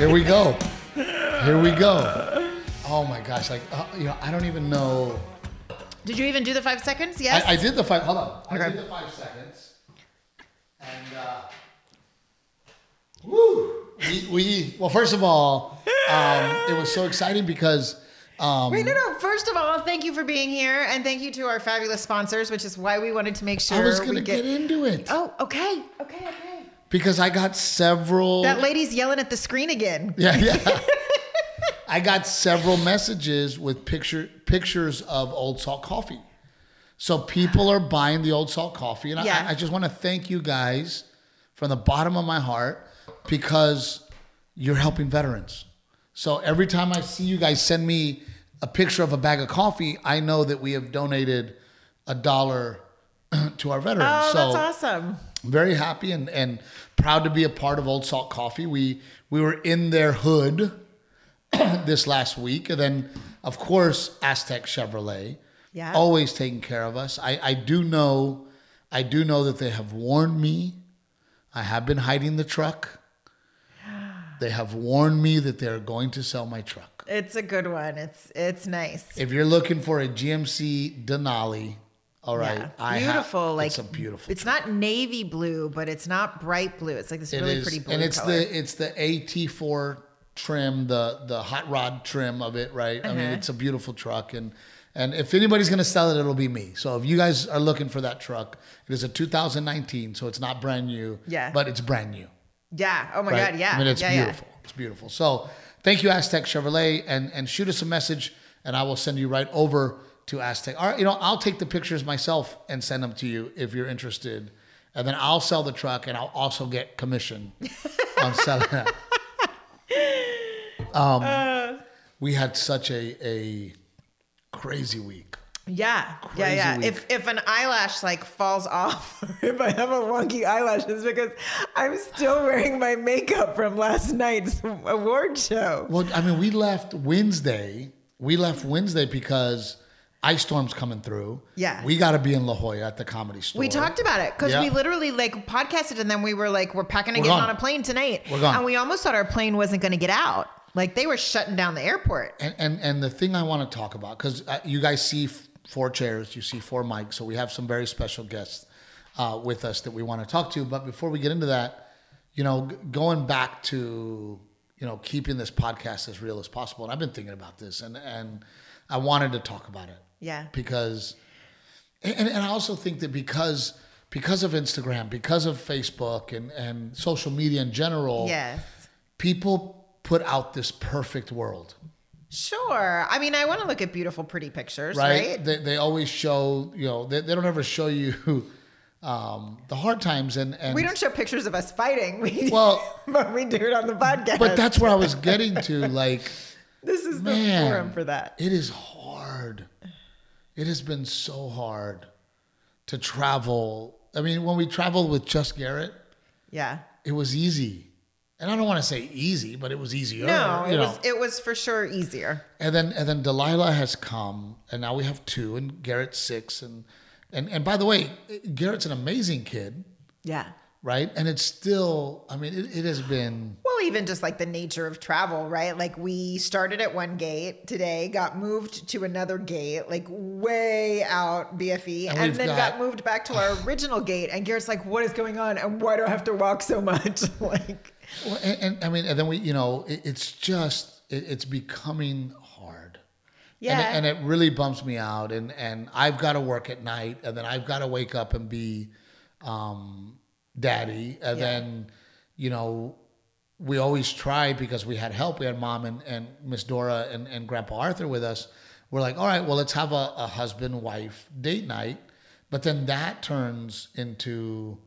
Here we go. Here we go. Oh my gosh! Like uh, you know, I don't even know. Did you even do the five seconds? Yes. I, I did the five. Hold on. I Okay. did the five seconds. And uh, woo, we, we well, first of all, um, it was so exciting because um, Wait, no, no. First of all, thank you for being here, and thank you to our fabulous sponsors, which is why we wanted to make sure I was going to get, into it Oh, okay, okay, okay. Because I got several. That lady's yelling at the screen again. Yeah, yeah. I got several messages with picture pictures of Old Salt coffee. So people are buying the Old Salt coffee, and Yeah. I, I just want to thank you guys from the bottom of my heart because you're helping veterans. So every time I see you guys send me a picture of a bag of coffee, I know that we have donated a dollar to our veterans. Oh, so that's awesome. Very happy and, and proud to be a part of Old Salt Coffee. We we were in their hood this last week, and then of course Aztec Chevrolet, Yeah. always taking care of us. I I do know, I do know that they have warned me. I have been hiding the truck. They have warned me that they're going to sell my truck. It's a good one. It's it's nice. If you're looking for a GMC Denali, all right, Yeah. I have- beautiful. like it's a beautiful. It's not navy blue, but it's not bright blue. It's like this It really is, pretty blue and it's color. the it's the AT4 trim, the the hot rod trim of it, right? I mean, Uh-huh. it's a beautiful truck, and and if anybody's gonna sell it, it'll be me. So if you guys are looking for that truck, it is a 2019, so it's not brand new, Yeah. but it's brand new. yeah. Oh my right? god. Yeah. I mean, it's yeah, yeah. beautiful. It's beautiful. So thank you, Aztec Chevrolet, and and shoot us a message, and I will send you right over to Aztec. All right, you know, I'll take the pictures myself and send them to you if you're interested, and then I'll sell the truck, and I'll also get commission on selling it. Um, we had such a a crazy week. Yeah, Crazy yeah, yeah. week. If if an eyelash like falls off, if I have a wonky eyelash, it's because I'm still wearing my makeup from last night's award show. Well, I mean, we left Wednesday. We left Wednesday because ice storm's coming through. Yeah. we got to be in La Jolla at the comedy store. We talked about it because Yeah. we literally like podcasted and then we were like, we're packing getting gone. on a plane tonight. We're gone. And we almost thought our plane wasn't going to get out. Like they were shutting down the airport. And and and the thing I want to talk about because uh, you guys see f- four chairs, you see four mics, so we have some very special guests uh, with us that we want to talk to. But before we get into that, you know, g- going back to you know keeping this podcast as real as possible, and I've been thinking about this, and and I wanted to talk about it. Yeah. because and, and I also think that because because of Instagram, because of Facebook and and social media in general, Yes. people put out this perfect world, Sure. I mean, I want to look at beautiful, pretty pictures, right? right? They, they always show, you know, they, they don't ever show you um, the hard times and and We don't show pictures of us fighting. We, Well- but we do it on the podcast. but that's where I was getting to. Like, this is the forum for that. It is hard. It has been so hard to travel. I mean, when we traveled with just Garrett, Yeah. it was easy. And I don't want to say easy, but it was easier. No, it know. was it was for sure easier. And then and then Delilah has come, and now we have two, and Garrett's six, and and and by the way, Garrett's an amazing kid, Yeah. Right? And it's still, I mean, it, it has been. Well, even just like the nature of travel, right? Like we started at one gate today, got moved to another gate, like way out BFE, And and, then got- got, moved back to our original gate. And Garrett's like, "What is going on? And why do I have to walk so much?" like, Well, and, and I mean, and then we, you know, it, it's just it, it's becoming hard. yeah, and it, and it really bumps me out. And and I've got to work at night, and then I've got to wake up and be um, daddy, and Yeah. then you know we always try because we had help. We had mom and, and Miss Dora and, and Grandpa Arthur with us. We're like, all right, well, let's have a, a husband wife date night. But then that turns into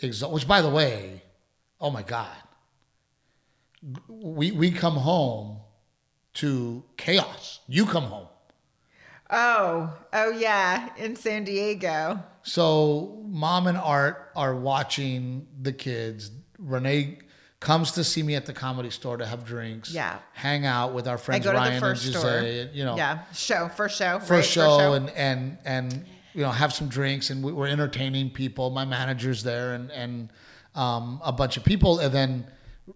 exhaust. Which, by the way, oh my God, we we come home to chaos. You come home. oh, oh yeah, in San Diego. So mom and Art are watching the kids. Renee comes to see me at the comedy store to have drinks. Yeah. Hang out with our I friends go to Ryan the first and store. Jose. and, You know, yeah, show first show, first right? show, and and and you know have some drinks and we- we're entertaining people. My manager's there and and um, a bunch of people, and then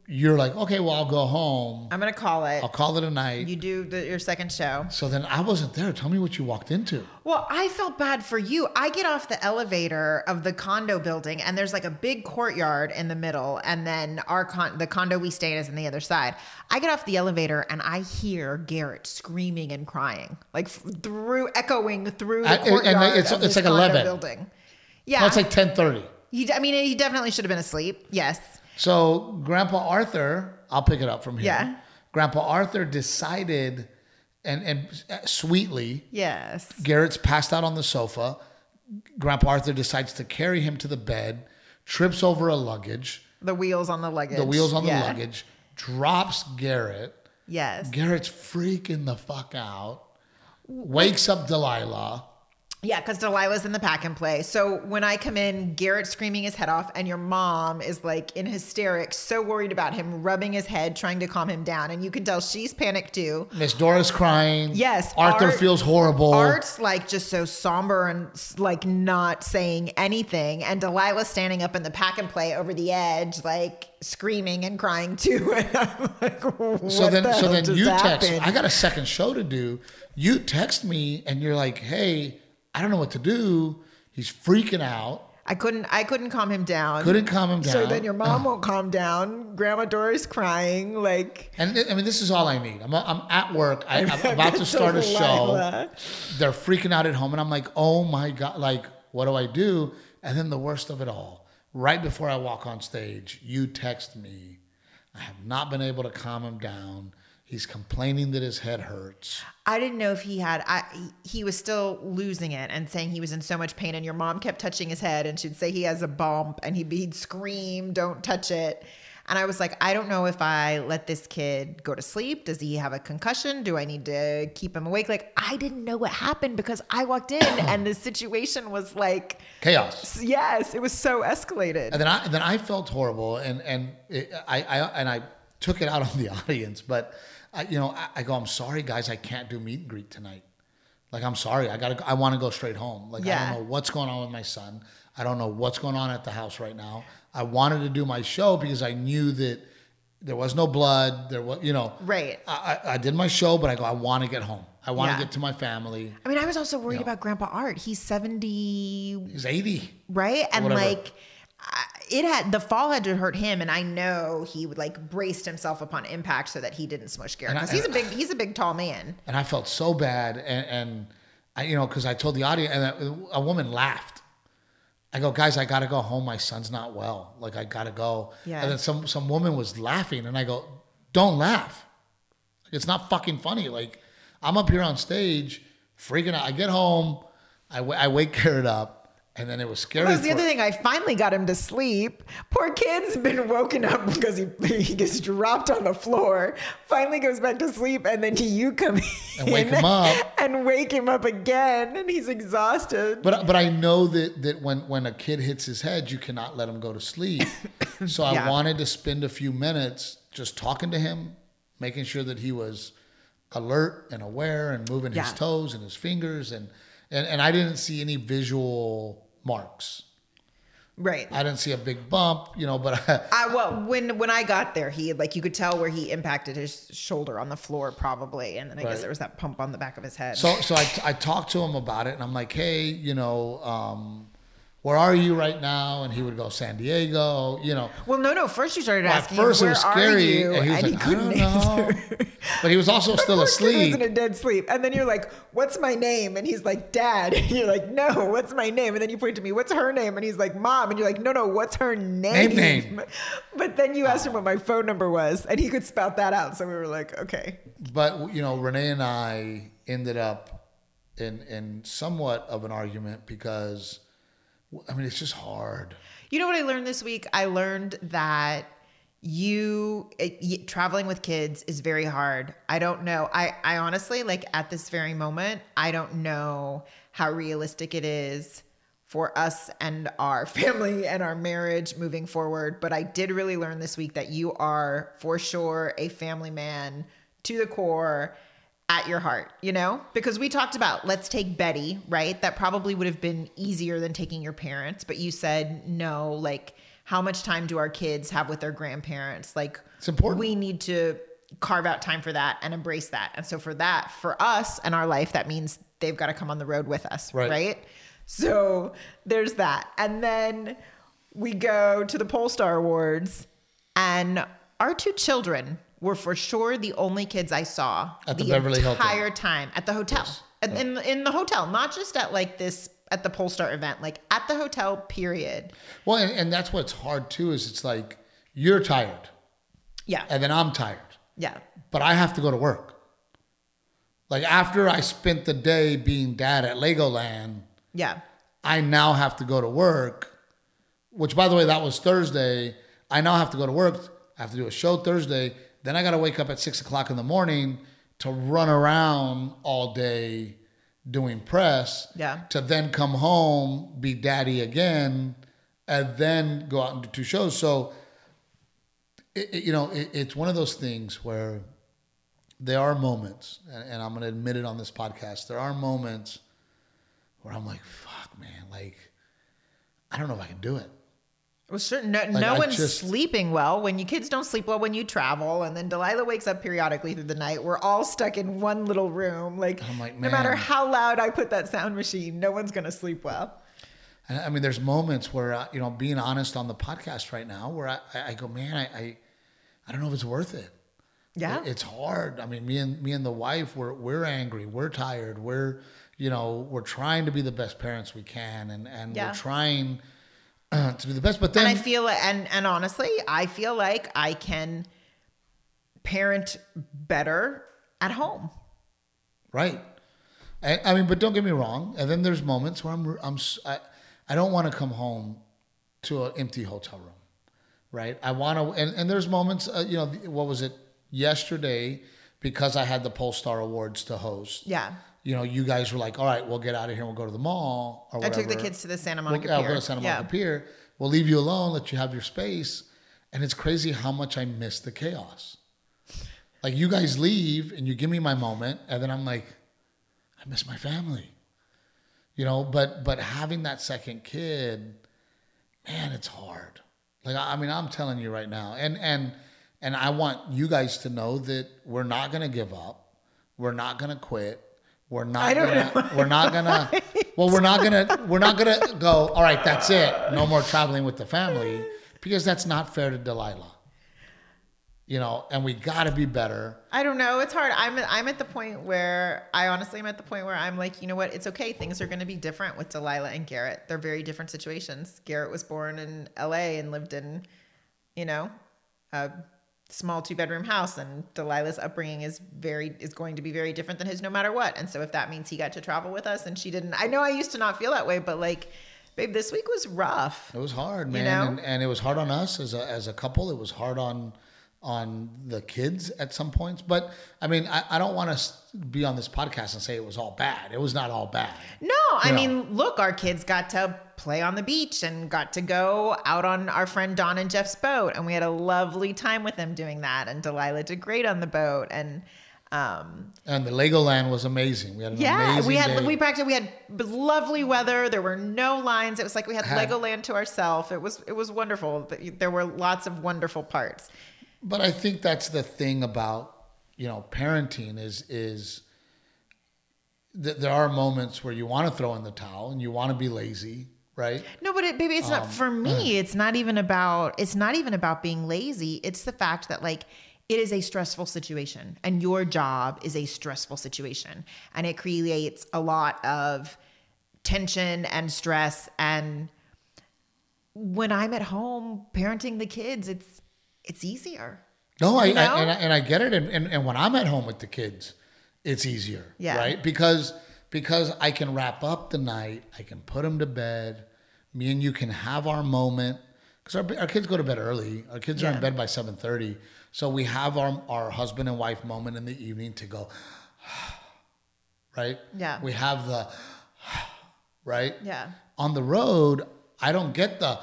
you're like, okay, well, I'll go home. I'm gonna call it. I'll call it a night. You do the, your second show. so then I wasn't there. Tell me what you walked into. Well, I felt bad for you. I get off the elevator of the condo building, and there's like a big courtyard in the middle, and then our con- the condo we stay in is on the other side. I get off the elevator, and I hear Garrett screaming and crying, like through echoing through the I- and- and courtyard it's- of it's this like condo 11. building. Yeah, No, it's like 10:30. he. I mean, he definitely should have been asleep. Yes. So Grandpa Arthur, I'll pick it up from here. Yeah. Grandpa Arthur decided, and and uh, sweetly, Yes. Garrett's passed out on the sofa. Grandpa Arthur decides to carry him to the bed, trips over a luggage, The wheels on the luggage. the wheels on Yeah. the luggage, drops Garrett. Yes. Garrett's freaking the fuck out. Wakes up Delilah. Yeah, because Delilah's in the pack and play. So when I come in, Garrett's screaming his head off, and your mom is like in hysterics, so worried about him, rubbing his head, trying to calm him down. And you can tell she's panicked too. Miss Dora's crying. Yes, Arthur Art- feels horrible. Art's like just so somber and like not saying anything. And Delilah's standing up in the pack and play over the edge, like screaming and crying too. And I'm like, what so then the so then you text happened? I got a second show to do. You text me and you're like, "Hey, I don't know what to do. He's freaking out. I couldn't I couldn't calm him down. Couldn't calm him down." So then your mom won't calm down. Grandma Dora's crying. Like And I mean, this is all I need. I'm, I'm at work. I, I'm about to start a show. They're freaking out at home, and I'm like, "Oh my god! Like, what do I do?" And then the worst of it all, right before I walk on stage, you text me. I have not been able to calm him down. He's complaining that his head hurts. I didn't know if he had. I he was still losing it and saying he was in so much pain. And your mom kept touching his head, and she'd say he has a bump, and he'd, he'd scream, "Don't touch it." And I was like, I don't know if I let this kid go to sleep. Does he have a concussion? Do I need to keep him awake? Like I didn't know what happened because I walked in and the situation was like, Chaos. yes, it was so escalated. And then I then I felt horrible, and and it, I, I and I took it out on the audience. But I, you know, I, I go, I'm sorry, guys, I can't do meet and greet tonight. Like I'm sorry, I gotta, I want to go straight home. Like I don't know what's going on with my son. I don't know what's going on at the house right now. I wanted to do my show because I knew that there was no blood. There was, you know, Right. I, I, I did my show, but I go, I want to get home. I want to Yeah. get to my family. I mean, I was also worried Yeah. about Grandpa Art. He's 70, He's 80. right? And like, it had the fall had to hurt him, and I know he would like braced himself upon impact so that he didn't smush Garrett because he's a big he's a big tall man. and I felt so bad, and, and I, you know, because I told the audience, and a, woman laughed. I go, guys, I gotta go home. My son's not well. Like I gotta go. Yeah. And then some some woman was laughing, and I go, don't laugh. Like, it's not fucking funny. Like I'm up here on stage, freaking out. I get home, I, I wake Garrett up, and then it was scary. That was the other thing. I finally got him to sleep. Poor kid's been woken up because he he gets dropped on the floor. Finally goes back to sleep, and then you come And wake in him up. and wake him up again, and he's exhausted. But but I know that that when when a kid hits his head, you cannot let him go to sleep. so I Yeah. wanted to spend a few minutes just talking to him, making sure that he was alert and aware and moving his toes and his fingers and and and I didn't see any visual marks. right. I didn't see a big bump, you know, but I, I well when when I got there, he like you could tell where he impacted his shoulder on the floor probably, and then I Right. guess there was that pump on the back of his head. so so I, I talked to him about it and I'm like, hey, you know, um, where are you right now? And he would go San Diego, you know. well, no, no. First you started Well, asking, first "Where it was are scary, you?" and he was he like, "I couldn't don't know," answer. but he was also still asleep. kid was in a dead sleep, and then you're like, "What's my name?" And he's like, "Dad." And you're like, "No, what's my name?" And then you point to me, "What's her name?" And he's like, "Mom." And you're like, "No, no, what's her name? name?" name. But then you asked him what my phone number was, and he could spout that out. So we were like, "Okay." But you know, Renee and I ended up in in somewhat of an argument because I mean it's just hard. You know what I learned this week? I learned that you it, y- traveling with kids is very hard. I don't know. I I honestly like at this very moment, I don't know how realistic it is for us and our family and our marriage moving forward, but I did really learn this week that you are for sure a family man to the core at your heart, you know? Because we talked about let's take Betty, right? That probably would have been easier than taking your parents, but you said no, like how much time do our kids have with their grandparents? Like It's important. We need to carve out time for that and embrace that. And so for that, for us and our life, that means they've got to come on the road with us, Right. right? So there's that. And then we go to the Pollstar Awards, and our two children were for sure the only kids I saw At the Beverly Hilton. entire time at the hotel. And In, in the hotel, not just at like this at the Pollstar event, like at the hotel, period. Well, and, and that's what's hard too is it's like you're tired Yeah. and then I'm tired, Yeah. but I have to go to work. Like after I spent the day being dad at Legoland, Yeah. I now have to go to work, which by the way, that was Thursday. I now have to go to work. I have to do a show Thursday. Then I got to wake up at six o'clock in the morning to run around all day doing press. Yeah. To then come home, be daddy again, and then go out and do two shows. So, it, it- you know, it, it's one of those things where there are moments, and, and I'm going to admit it on this podcast, there are moments where I'm like, fuck, man, like, I don't know if I can do it. Well, sure. No, no one's just- sleeping well when you kids don't sleep well when you travel, and then Delilah wakes up periodically through the night. We're all stuck in one little room. Like, like, no matter how loud I put that sound machine, no one's gonna sleep well. And I mean, there's moments where, uh, you know, being honest on the podcast right now, where I, I go, man, I, I, I don't know if it's worth it. Yeah. It- it's hard. I mean, me and me and the wife, we're we're angry, we're tired, we're, you know, we're trying to be the best parents we can, and and Yeah. we're trying to do the best. But then, and I feel and and honestly, I feel like I can parent better at home. Right. I, I mean, but don't get me wrong. And then there's moments where I'm, I'm, I don't want to come home to an empty hotel room, right? I want to, and, and there's moments, uh, you know, what was it yesterday? Because I had the Pollstar Awards to host. Yeah. You know, you guys were like, all right, we'll get out of here. We'll go to the mall or whatever. I took the kids to the Santa We'll, Monica yeah, we'll go to Santa Monica yeah. Pier. We'll leave you alone, let you have your space. And it's crazy how much I miss the chaos. Like you guys leave and you give me my moment, and then I'm like, I miss my family. You know, but but having that second kid, man, it's hard. Like I I mean, I'm telling you right now, and and and I want you guys to know that we're not gonna give up. We're not gonna quit. We're not gonna. know. We're not gonna. Well, we're not gonna. We're not gonna go. All right, that's it. No more traveling with the family because that's not fair to Delilah. You know, and we got to be better. I don't know. It's hard. I'm I'm at the point where I honestly am at the point where I'm like, you know what? It's okay. Things are going to be different with Delilah and Garrett. They're very different situations. Garrett was born in L.A. and lived in, you know, a small two bedroom house, and Delilah's upbringing is very is going to be very different than his, no matter what. And so if that means he got to travel with us and she didn't, I know I used to not feel that way, but like, babe, this week was rough. It was hard, man, know? and, and it was hard on us as a as a couple. It was hard on on the kids at some points. But I mean, I, I don't want to be on this podcast and say it was all bad. It was not all bad. No, I know. mean, look, our kids got to play on the beach and got to go out on our friend Don and Jeff's boat, and we had a lovely time with them doing that. And Delilah did great on the boat, and um, And the Legoland was amazing. We had an yeah, we had day. we practiced. We had lovely weather. There were no lines. It was like we had Had- Legoland to ourselves. It was it was wonderful. There were lots of wonderful parts. But I think that's the thing about you know parenting is is that there are moments where you want to throw in the towel and you want to be lazy, right? No, but it, baby, it's Um, not for uh. me. It's not even about. It's not even about being lazy. It's the fact that like it is a stressful situation, and your job is a stressful situation, and it creates a lot of tension and stress. And when I'm at home parenting the kids, it's it's easier. No, I, I and, I and I get it, and, and and when I'm at home with the kids, it's easier, Yeah. right? Because because I can wrap up the night, I can put them to bed. Me and you can have our moment because our, our kids go to bed early. Our kids are in bed by seven thirty, so we have our our husband and wife moment in the evening to go, right? Yeah. we have the right. Yeah. On the road, I don't get the.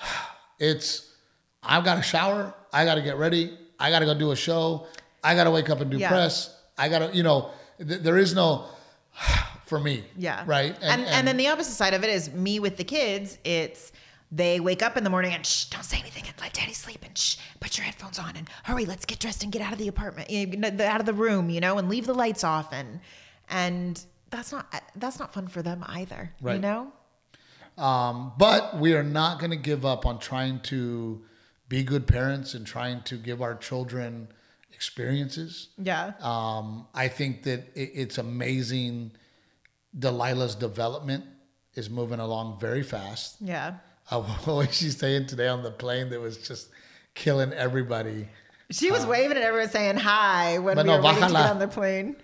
It's I've got to shower. I got to get ready. I got to go do a show. I got to wake up and do Yeah. press. I got to, you know, th- there is no for me. Yeah. Right. And and, then the opposite side of it is me with the kids. It's they wake up in the morning and shh, don't say anything and let daddy sleep and shh, put your headphones on and hurry, let's get dressed and get out of the apartment, out of the room, you know, and leave the lights off and and that's not that's not fun for them either, you know. Um, but we are not going to give up on trying to be good parents and trying to give our children experiences. Yeah. Um, I think that it, it's amazing. Delilah's development is moving along very fast. Yeah. Uh, what was she saying today on the plane that was just killing everybody? She was waving at everyone saying hi when Uh, we no, were waiting to get on the plane.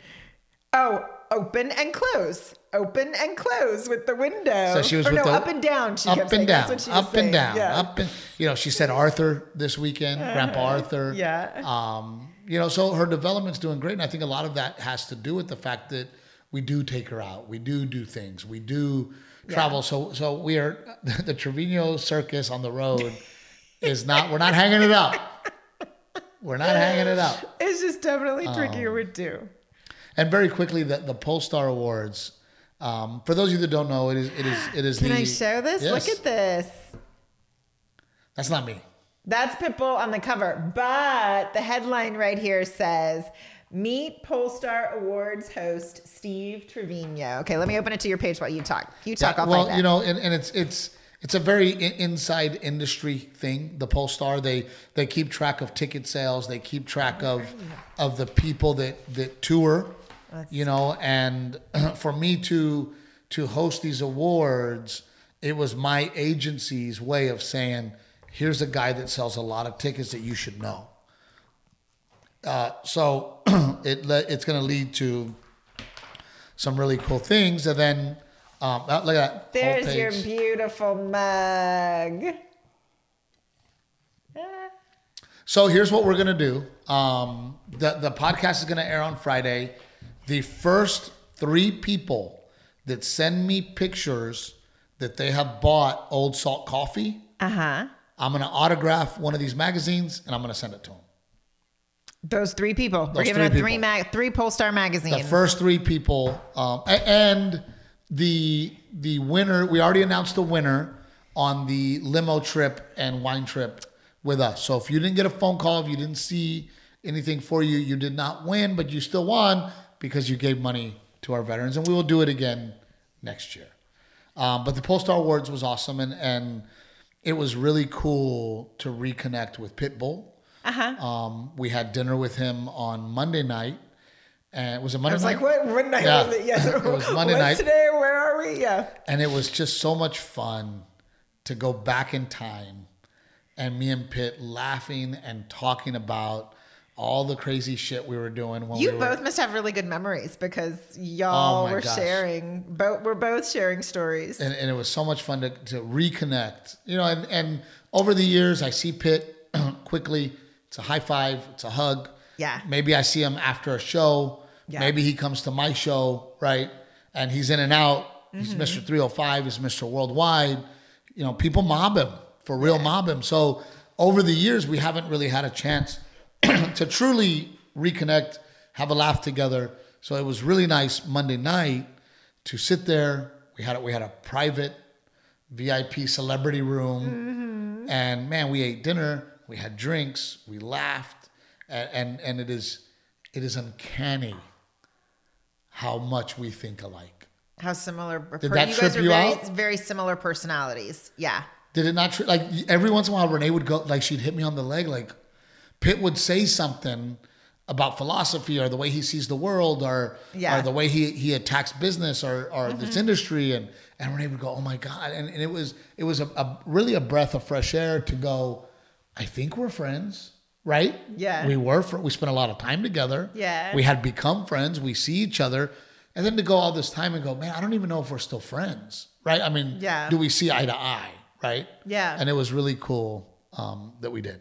Oh, open and close. Open and close with the window. So she was or no, the up and down. She up kept saying. and down, she was up saying. and down, Yeah. up and you know. She said Arthur this weekend, Grandpa Arthur. Yeah. Um, you know, so her development's doing great, and I think a lot of that has to do with the fact that we do take her out, we do do things, we do travel. So, so we are the Trevino Circus on the road is not. We're not hanging it up. We're not hanging it up. It's just definitely trickier Um, with two. And very quickly, the the Pollstar Awards. Um, for those of you that don't know, it is it is it is Can the. I show this? Yes. Look at this. That's not me. That's Pitbull on the cover, but the headline right here says Meet Pollstar Awards host Steve Trevino. Okay, let me open it to your page while you talk. You talk, Yeah, well, you know, and, and it's it's it's a very inside industry thing. The Pollstar they they keep track of ticket sales. They keep track oh, of of the people that that tour. You know, and for me to to host these awards, it was my agency's way of saying, "Here's a guy that sells a lot of tickets that you should know." Uh, so it le- it's going to lead to some really cool things, and then um, uh, look at that. There's your beautiful mug. Ah. So here's what we're gonna do. Um, the the podcast is gonna air on Friday. The first three people that send me pictures that they have bought Old Salt coffee, Uh-huh. I'm gonna autograph one of these magazines and I'm gonna send it to them. Those three people. We're giving three out three people. mag three Pollstar magazines. The first three people, um, and the the winner. We already announced the winner on the limo trip and wine trip with us. So if you didn't get a phone call, if you didn't see anything for you, you did not win, but you still won because you gave money to our veterans, and we will do it again next year. Um, but the Pollstar Awards was awesome, and and it was really cool to reconnect with Pitbull. Uh-huh. Um, we had dinner with him on Monday night, and it was a Monday I was night. like, what, what night Yeah. was it? Yes. It was Monday night. today? Where are we? Yeah. and it was just so much fun to go back in time and me and Pitt laughing and talking about all the crazy shit we were doing when You we were both must have really good memories because y'all Oh were gosh. sharing. Both we're both sharing stories. and, and it was so much fun to, to reconnect you know and, and over the years i see pitt quickly it's a high five it's a hug. Yeah. maybe i see him after a show. Yeah. maybe he comes to my show right? And he's in and out. He's Mm-hmm. mr 305 he's mr worldwide. You know people mob him for real mob him. So over the years we haven't really had a chance to truly reconnect have a laugh together. So it was really nice monday night to sit there. We had a, we had a private VIP celebrity room, and man, we ate dinner, we had drinks, we laughed, and and, and it is it is uncanny how much we think alike. How similar? Did that you trip guys are you very, out? very similar personalities. Yeah. Did it not tr- like every once in a while Renee would go like she'd hit me on the leg like Pitt would say something about philosophy or the way he sees the world or Yeah. or the way he he attacks business or or Mm-hmm. this industry and and Renee would go oh my god and, and it was it was a, a really a breath of fresh air to go I think we're friends right Yeah. we were fr- we spent a lot of time together Yeah. we had become friends we see each other and then to go all this time and go man I don't even know if we're still friends right I mean Yeah. do we see eye to eye right Yeah. and it was really cool um, that we did.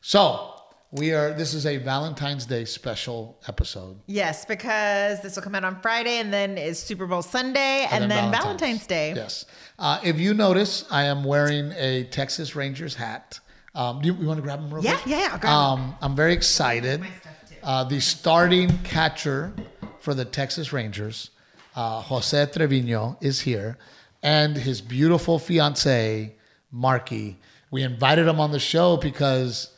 So we are. This is a Valentine's Day special episode. Yes, because this will come out on Friday, and then is Super Bowl Sunday, and, then, Valentine's, Day. Yes. Uh, if you notice, I am wearing a Texas Rangers hat. Um, do you, you want to grab them real Yeah, quick? yeah, yeah, I'll grab 'em. um, I'm very excited. Uh, the starting catcher for the Texas Rangers, uh, Jose Trevino, is here, and his beautiful fiancee, Marky. We invited him on the show because,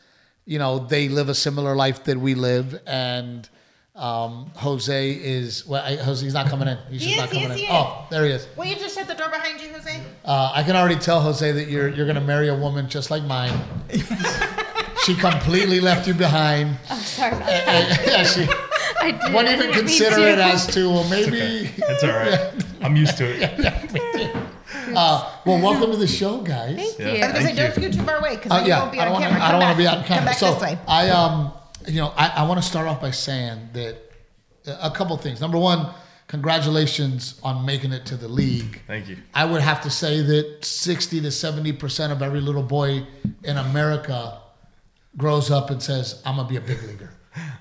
you know, they live a similar life that we live, and um, Jose is well. I, Jose's not coming in. He's He just is, not he coming is, in. he Oh, there he is. Will you just shut the door behind you, Jose? Uh, I can already tell Jose that you're you're gonna marry a woman just like mine. she completely left you behind. I'm sorry about that. yeah, she I did. won't I even consider it as to well maybe. Okay. It's all right. I'm used to it. Uh, well, welcome to the show, guys. Thank Yeah. you. I was gonna say, don't you. scoot too far away because Uh, yeah, you won't be I on don't want camera. to. I Come don't want to back. be on camera. Come back so this way. I um, you know, I, I want to start off by saying that a couple things. Number one, congratulations on making it to the league. Thank you. I would have to say that sixty to seventy percent of every little boy in America grows up and says, "I'm gonna be a big leaguer,"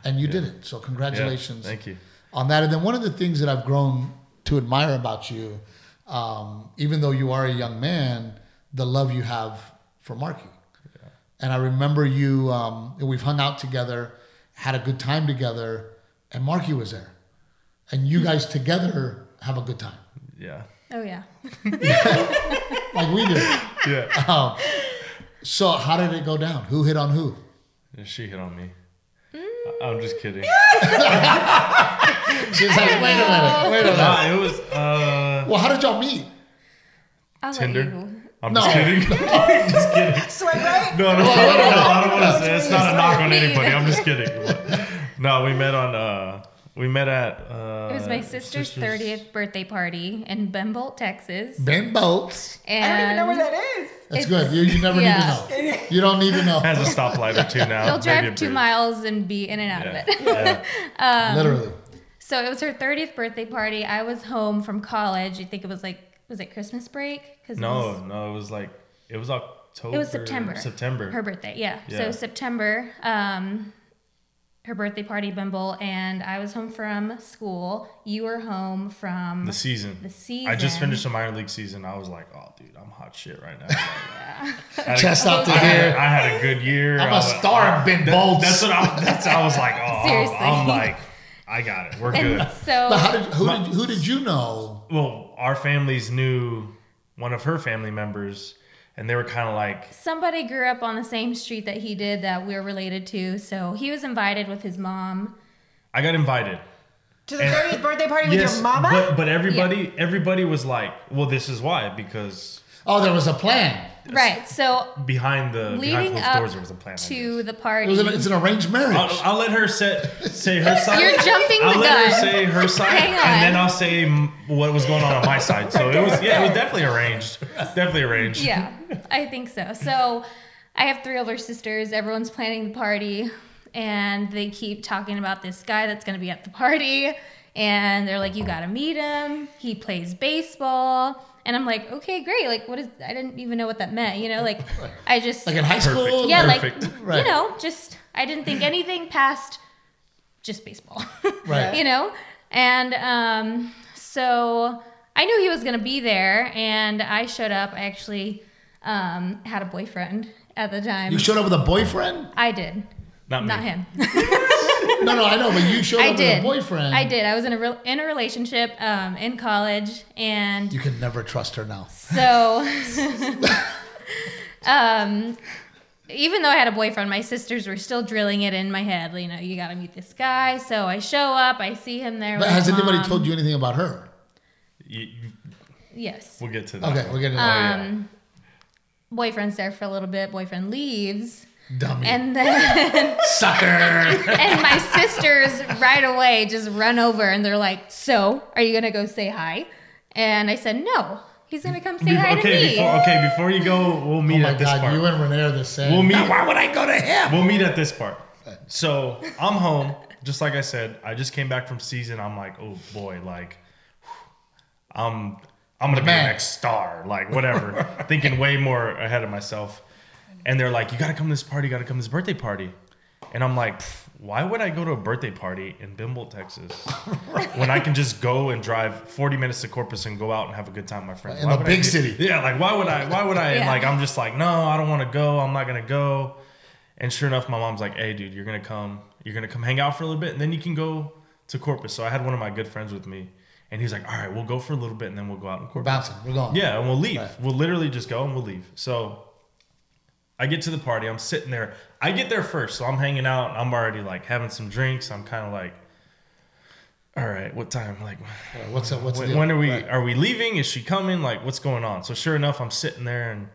and you did it. So congratulations. thank you. on that. And then one of the things that I've grown to admire about you, um, even though you are a young man, the love you have for Marky. And I remember you, um, we've hung out together, had a good time together, and Marky was there. And you guys together have a good time, Yeah. Oh yeah. like we do. Yeah. Um, so, how did it go down? Who hit on who? She hit on me. I- I'm just kidding. She's like, wait a minute, wait a minute. Nah, it was uh, Well, how did y'all meet? I'll let Tinder. You. I'm No. just kidding. I'm just kidding. Swipe right. No, no, no, no, I don't want to say it's not a knock on anybody. I'm just kidding. No, we met on. uh We met at. uh It was my sister's thirtieth birthday party in Ben Bolt, Texas. Ben Bolts. And I don't even know where that is. That's It's- good. You, you never yeah. need to know. You don't need to know. Has a stoplight or two now. You'll drive two miles and be in and out Yeah. of it. yeah. Literally. So it was her 30th birthday party. I was home from college. I think it was like, was it Christmas break? Cause it No, was, no, it was like it was October. it was September. September. Her birthday, yeah. Yeah. So September, um, her birthday party, Bimble, and I was home from school. You were home from the season. The season. I just finished the minor league season. I was like, oh, dude, I'm hot shit right now. Like, I a- Chest out to I here. I had a good year. I'm a was- star of Ben that- Bolts. That's what I. That's I was like, oh, Seriously. I'm, I'm like, I got it. We're And good. so But how did who did who did you know? Well, our families knew one of her family members, and they were kind of like, somebody grew up on the same street that he did that we're related to. So he was invited with his mom. I got invited. To the And- 30th birthday party with yes, your mama? but but everybody everybody was like, well, this is why because Oh, there was a plan. Right. So behind the behind leading closed up doors there was a plan. I guess. to the It party. was an, it's an arranged marriage. I'll, I'll let her say, say her side. You're jumping the I'll let gun. her say her side, Hang on. and then I'll say m- what was going on on my side. So it was, yeah, it was definitely arranged. Definitely arranged. yeah, I think so. So I have three older sisters. Everyone's planning the party, and they keep talking about this guy that's going to be at the party. And they're like, "You got to meet him. He plays baseball." And I'm like, "Okay, great. Like, what is? I didn't even know what that meant. You know, like, I just like in high school. Perfect. yeah, Perfect. like Right. you know, just I didn't think anything past just baseball. Right. you know? And um so I knew he was going to be there and I showed up. I actually um had a boyfriend at the time. You showed up with a boyfriend? I did. Not me. Not him. No, no, I know, but you showed I up did. with a boyfriend. I did. I was in a re- in a relationship um in college and You can never trust her now. So, um, even though I had a boyfriend, my sisters were still drilling it in my head. You know, you got to meet this guy. So I show up, I see him there. But with has his anybody mom. told you anything about her? You- you- Yes. we'll get to that. Okay, we're getting to yeah. Um, boyfriend's there for a little bit. Boyfriend leaves, dummy. and then Sucker. and my sisters right away just run over and they're like, "So, are you gonna go say hi?" And I said, "No, he's gonna come say Be- hi to okay, me." before okay, before you go, we'll oh meet my at this God, part. you and Renee are the same. We'll meet- Now, why would I go to him? We'll meet at this part. So I'm home. Just like I said, I just came back from season. I'm like, oh boy, like I'm I'm gonna be man. the next star, like whatever. Thinking way more ahead of myself. And they're like, you gotta come to this party, you gotta come to this birthday party. And I'm like, why would I go to a birthday party in Bimble, Texas, when I can just go and drive 40 minutes to Corpus and go out and have a good time with my friends? In Why the would I big city. Yeah, like why would I? Why would I? And Yeah. like I'm just like, no, I don't want to go. I'm not gonna go. And sure enough, my mom's like, hey, dude, you're gonna come. You're gonna come hang out for a little bit, and then you can go to Corpus. So I had one of my good friends with me, And he's like, all right, we'll go for a little bit and then we'll go out and We're court. bouncing. We're going. Yeah, and we'll leave. Right. We'll literally just go and we'll leave. So I get to the party. I'm sitting there. I get there first, so I'm hanging out. I'm already like having some drinks. I'm kind of like, all right, what time? Like, Uh, What's up? What's when, when are we? Right. Are we leaving? Is she coming? Like, what's going on? So sure enough, I'm sitting there and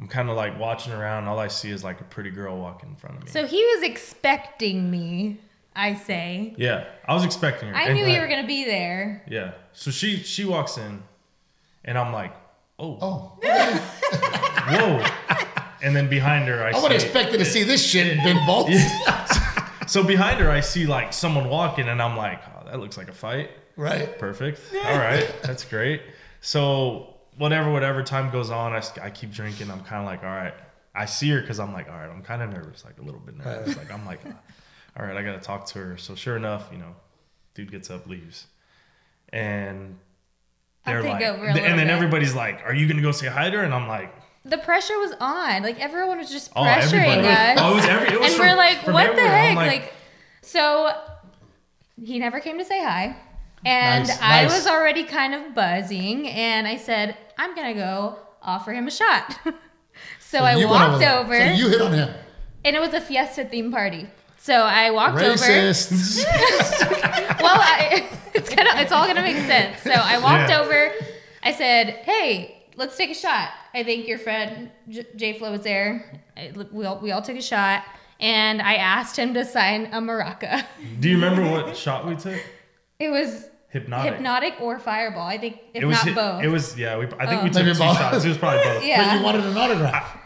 I'm kind of like watching around. All I see is like a pretty girl walking in front of me. So he was expecting me, I say. yeah, I was expecting her. I And- knew you were going to be there. Yeah. So she she walks in, and I'm like, oh, Oh, whoa. And then behind her, I, I would have see. expected to see this shit in Ben Bolt. So behind her, I see like someone walking, and I'm like, oh, that looks like a fight. Right. Perfect. All right, that's great. So whatever, whatever time goes on, I, I keep drinking. I'm kind of like, all right. I see her because I'm like, all right, I'm kind of nervous, like a little bit nervous. Like I'm like, uh, all right, I gotta talk to her. So sure enough, you know, dude gets up, leaves, and they're like, and then bit. everybody's like, are you gonna go say hi to her? And I'm like, The pressure was on. Like everyone was just oh, pressuring us. Oh, it was every. It was and from- we're like, what the heck? Like, so he never came to say hi. And Nice, I nice. was already kind of buzzing, and I said, I'm gonna go offer him a shot. so, I walked there. over, So you hit on him. and it was a fiesta theme party. So I walked over. Racist. well, I, it's gonna, it's all gonna make sense. So I walked Yeah. over. I said, "Hey, let's take a shot." I think your friend J- Jay Flo was there. I, we all we all took a shot, and I asked him to sign a maraca. Do you remember what shot we took? It was Hpnotiq. Hpnotiq or fireball. I think if It was not hit- both. It was yeah. We, I think Oh. we took Maybe two both. shots. It was probably both. But you wanted an autograph.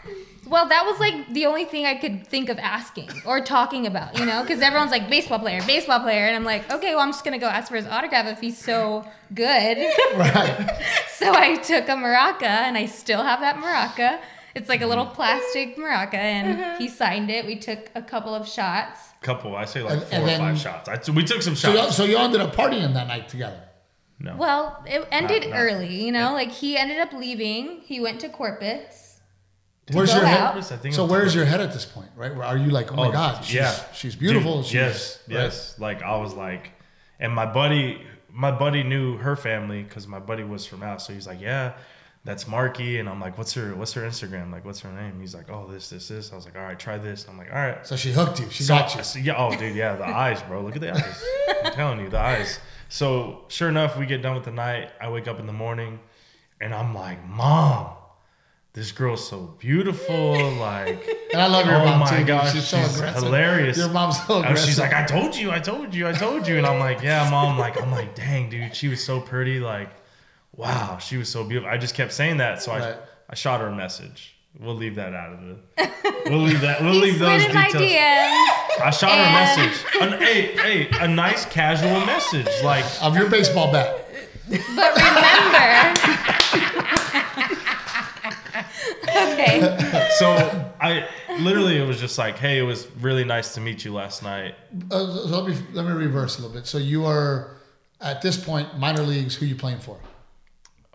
Well, that was like the only thing I could think of asking or talking about, you know, because everyone's like baseball player, baseball player, and I'm like, okay, well, I'm just gonna go ask for his autograph if he's so good. Right. So I took a maraca, and I still have that maraca. It's like a little mm-hmm. plastic maraca, and mm-hmm. he signed it. We took a couple of shots. Couple. I say like And- four and or then- five shots. I, so we took some shots. So, y'all, so you ended up partying that night together. no. Well, it ended Not- not- early, you know, like he ended up leaving. He went to Corpus. Where's your head? out. I So where's your head at this point? Right? Where Are you like, oh my Oh, god, she's, yeah. she's beautiful. Dude, she's, yes, right? yes. Like I was like, and my buddy, my buddy knew her family because my buddy was from out. So he's like, yeah, that's Marky, and I'm like, what's her, what's her Instagram? Like, what's her name? He's like, oh, this, this, this. I was like, all right, try this. I'm like, all right. So she hooked you. She So- got you. so- yeah. Oh, dude. Yeah. The eyes, bro. Look at the eyes. I'm telling you, the eyes. So sure enough, we get done with the night. I wake up in the morning, and I'm like, Mom, this girl's so beautiful. Like, And I love your oh mom my too. dude. gosh, she's so aggressive. hilarious. Your mom's so and aggressive. she's like, I told you, I told you, I told you. And I'm like, yeah, mom. Like, I'm like, dang, dude, she was so pretty. Like, wow, she was so beautiful. I just kept saying that, so Right. I, I shot her a message. We'll leave that out of the. We'll leave that. We'll leave those slid in my details. I shot And- her a message. An, hey, hey, a nice casual message. Like, of your baseball bat. But remember. okay. so I literally, it was just like, hey, it was really nice to meet you last night. Uh, so let me let me reverse a little bit. So you are at this point minor leagues. Who you playing for?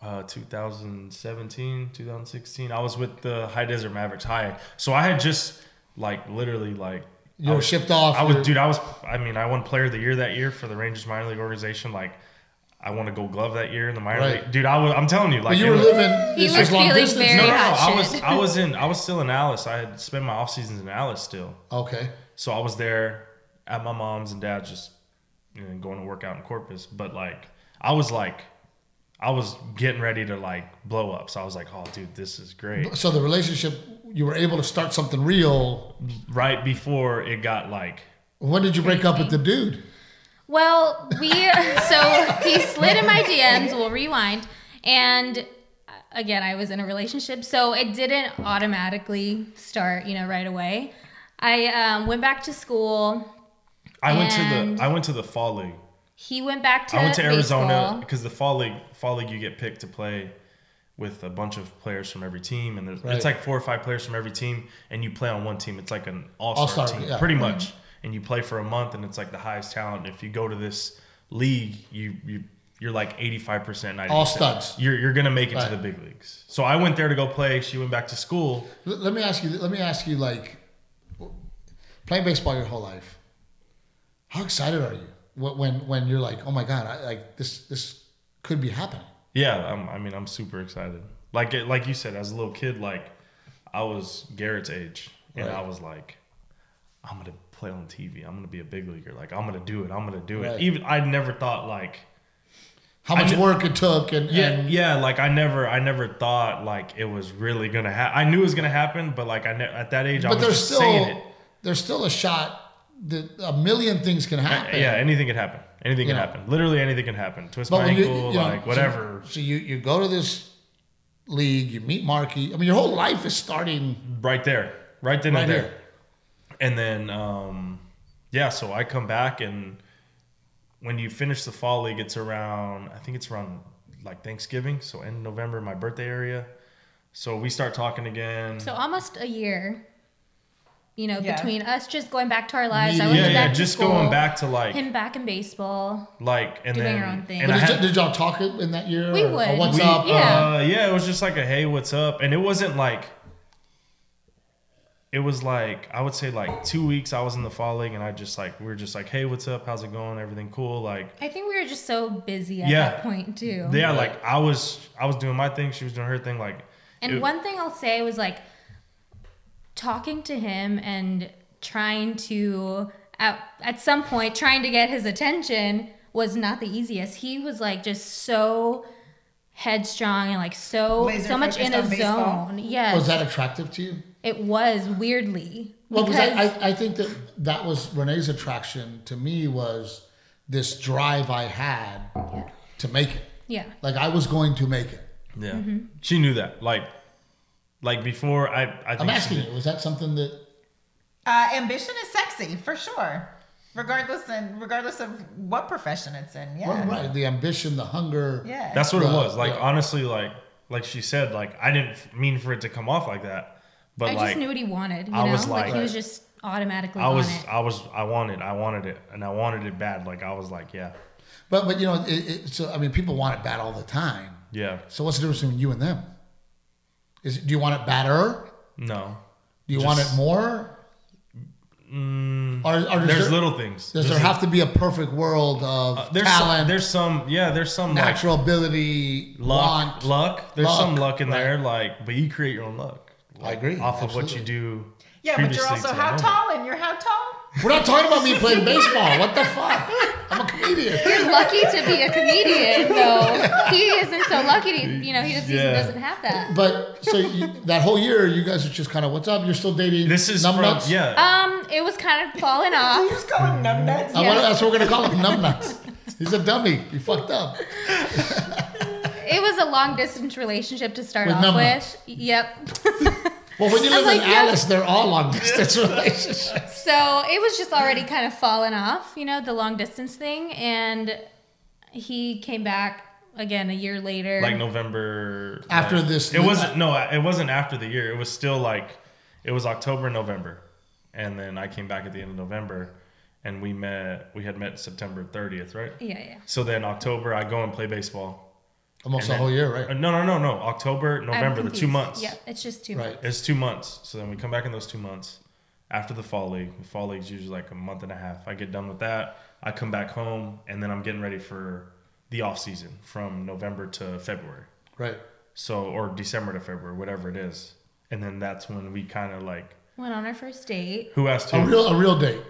Uh, 2017, 2016. I was with the High Desert Mavericks High. So I had just like literally like You I were was- shipped off. I was, dude. I was. I mean, I won Player of the Year that year for the Rangers minor league organization. Like, I want a Gold Glove that year in the minor Right. league. Dude, I was. I'm telling you, like, But you were was- living. He was was long feeling distance. very No, no, no. I was. I was in. I was still in Alice. I had spent my off seasons in Alice still. Okay. So I was there at my mom's and dad's, just you know, going to work out in Corpus. But like, I was like, I was getting ready to like blow up. So I was like, oh, dude, this is great. So the relationship, you were able to start something real. Right before it got like, When did you break up with the dude? Well, we so he slid in my DMs. We'll rewind, and uh, again, I was in a relationship, so it didn't automatically start, you know, right away. I um, went back to school. I went to the, I went to the fall league. He went back to I went to Arizona because the fall league, fall league, you get picked to play with a bunch of players from every team, and there's Right. it's like four or five players from every team, and you play on one team. It's like an all All-star, star team, yeah. pretty much, and you play for a month, and it's like the highest talent. If you go to this league, you you you're like eighty five percent, 90 All studs. You're you're gonna make it Right. to the big leagues. So I went there to go play. She went back to school. Let me ask you. Let me ask you. Like, playing baseball your whole life, how excited are you Wh- when when you're like, oh my god, I, like this this could be happening. Yeah, I'm, I mean, I'm super excited. Like it, like you said, as a little kid, like I was Garrett's age, and Right. I was like, I'm gonna play on TV. I'm gonna be a big leaguer. Like I'm gonna do it. I'm gonna do it. Even I never thought like How much kn- work it took, and, yeah, and yeah. Like I never, I never thought like it was really gonna happen. I knew it was gonna happen, but like I ne- at that age, I but was there's just saying still it. there's still a shot that a million things can happen. Yeah, anything can happen. Anything can Yeah. happen. Literally anything can happen. Twist But my when you, ankle, you know, like so- whatever. So, you you go to this league, you meet Marky. I mean, your whole life is starting right there, right then right and there. here. And then, um, yeah, so I come back, and when you finish the fall league, it's around, I think it's around like Thanksgiving, so end of November, my birthday area. So we start talking again. So almost a year, you know, Yeah. between us just going back to our lives. I Yeah, went yeah, yeah, just school, going back to like, him back in baseball. like, and doing then, your own thing. and But I did, had, did y'all talk in that year? We or, or would. what's we, up? Yeah. Uh, yeah, it was just like a hey, what's up? And it wasn't like it was like I would say like two weeks I was in the fall league and I just like we were just like, hey, what's up? How's it going? Everything cool? Like I think we were just so busy at Yeah. that point too. yeah, like I was I was doing my thing, she was doing her thing, like And it- one thing I'll say was like talking to him and trying to at, at some point trying to get his attention was not the easiest. He was like just so headstrong and like so Laser so much in a focused on baseball? zone. yeah oh, Was that attractive to you? It was weirdly. Well, because because I, I, I think that that was Renee's attraction to me was this drive I had yeah. to make it. Yeah. Like I was going to make it. yeah. Mm-hmm. She knew that. Like like before I I think I'm asking you, was that something that Uh, ambition is sexy for sure, regardless and regardless of what profession it's in. Yeah. well, right, the ambition, the hunger. Yeah. That's what it was. Like the- honestly, like like she said, like I didn't mean for it to come off like that. But I like just knew what he wanted, you I know? was like, like- he was just automatically I on was it. I was I wanted I wanted it and I wanted it bad. Like I was like, yeah. But but you know, it, it, so I mean, people want it bad all the time. Yeah. So what's the difference between you and them? Is do you want it better? No. Do you want it more? Mm, Or, or there's there, little things. does There's there a- have to be a perfect world of uh, there's talent, Some, there's some yeah, there's some natural ability, luck want? luck. There's luck, some luck in right. there, like but you create your own luck. I agree, Off of what you do. yeah, but you're also how tall and you're how tall? We're not talking about me playing baseball. What the fuck? I'm a comedian. You're lucky to be a comedian, though. He isn't so lucky to, you know, he just Yeah. doesn't have that. But so you, that whole year, you guys are just kind of, what's up? You're still dating This is from numbnuts? yeah. Um, it was kind of falling You off. just call him numbnuts. I Yeah. that's what we're gonna call him, numbnuts. He's a dummy. He fucked up. It was a long distance relationship to start With off numbnuts. with. Yep. Well, when you I'm live in like, yeah. Alice, they're all long distance relationships. so it was just already kind of falling off, you know, the long distance thing, and he came back again a year later. like November After like- this- It wasn't no, it wasn't after the year. It was still like it was October, November, and then I came back at the end of November, and we met. We had met September 30th, right? yeah, yeah. So then October, I go and play baseball. Almost And a whole then- year, Uh, right? No, no, no, no. October, November, the two months. Yeah, it's just two. Right. It's two months. So then we come back in those two months after the fall league. The fall league's usually like a month and a half. I get done with that. I come back home, and then I'm getting ready for the off season from November to February. Right. So or December to February, whatever it is. And then that's when we kind of like Went on our first date. who asked A real, a real date.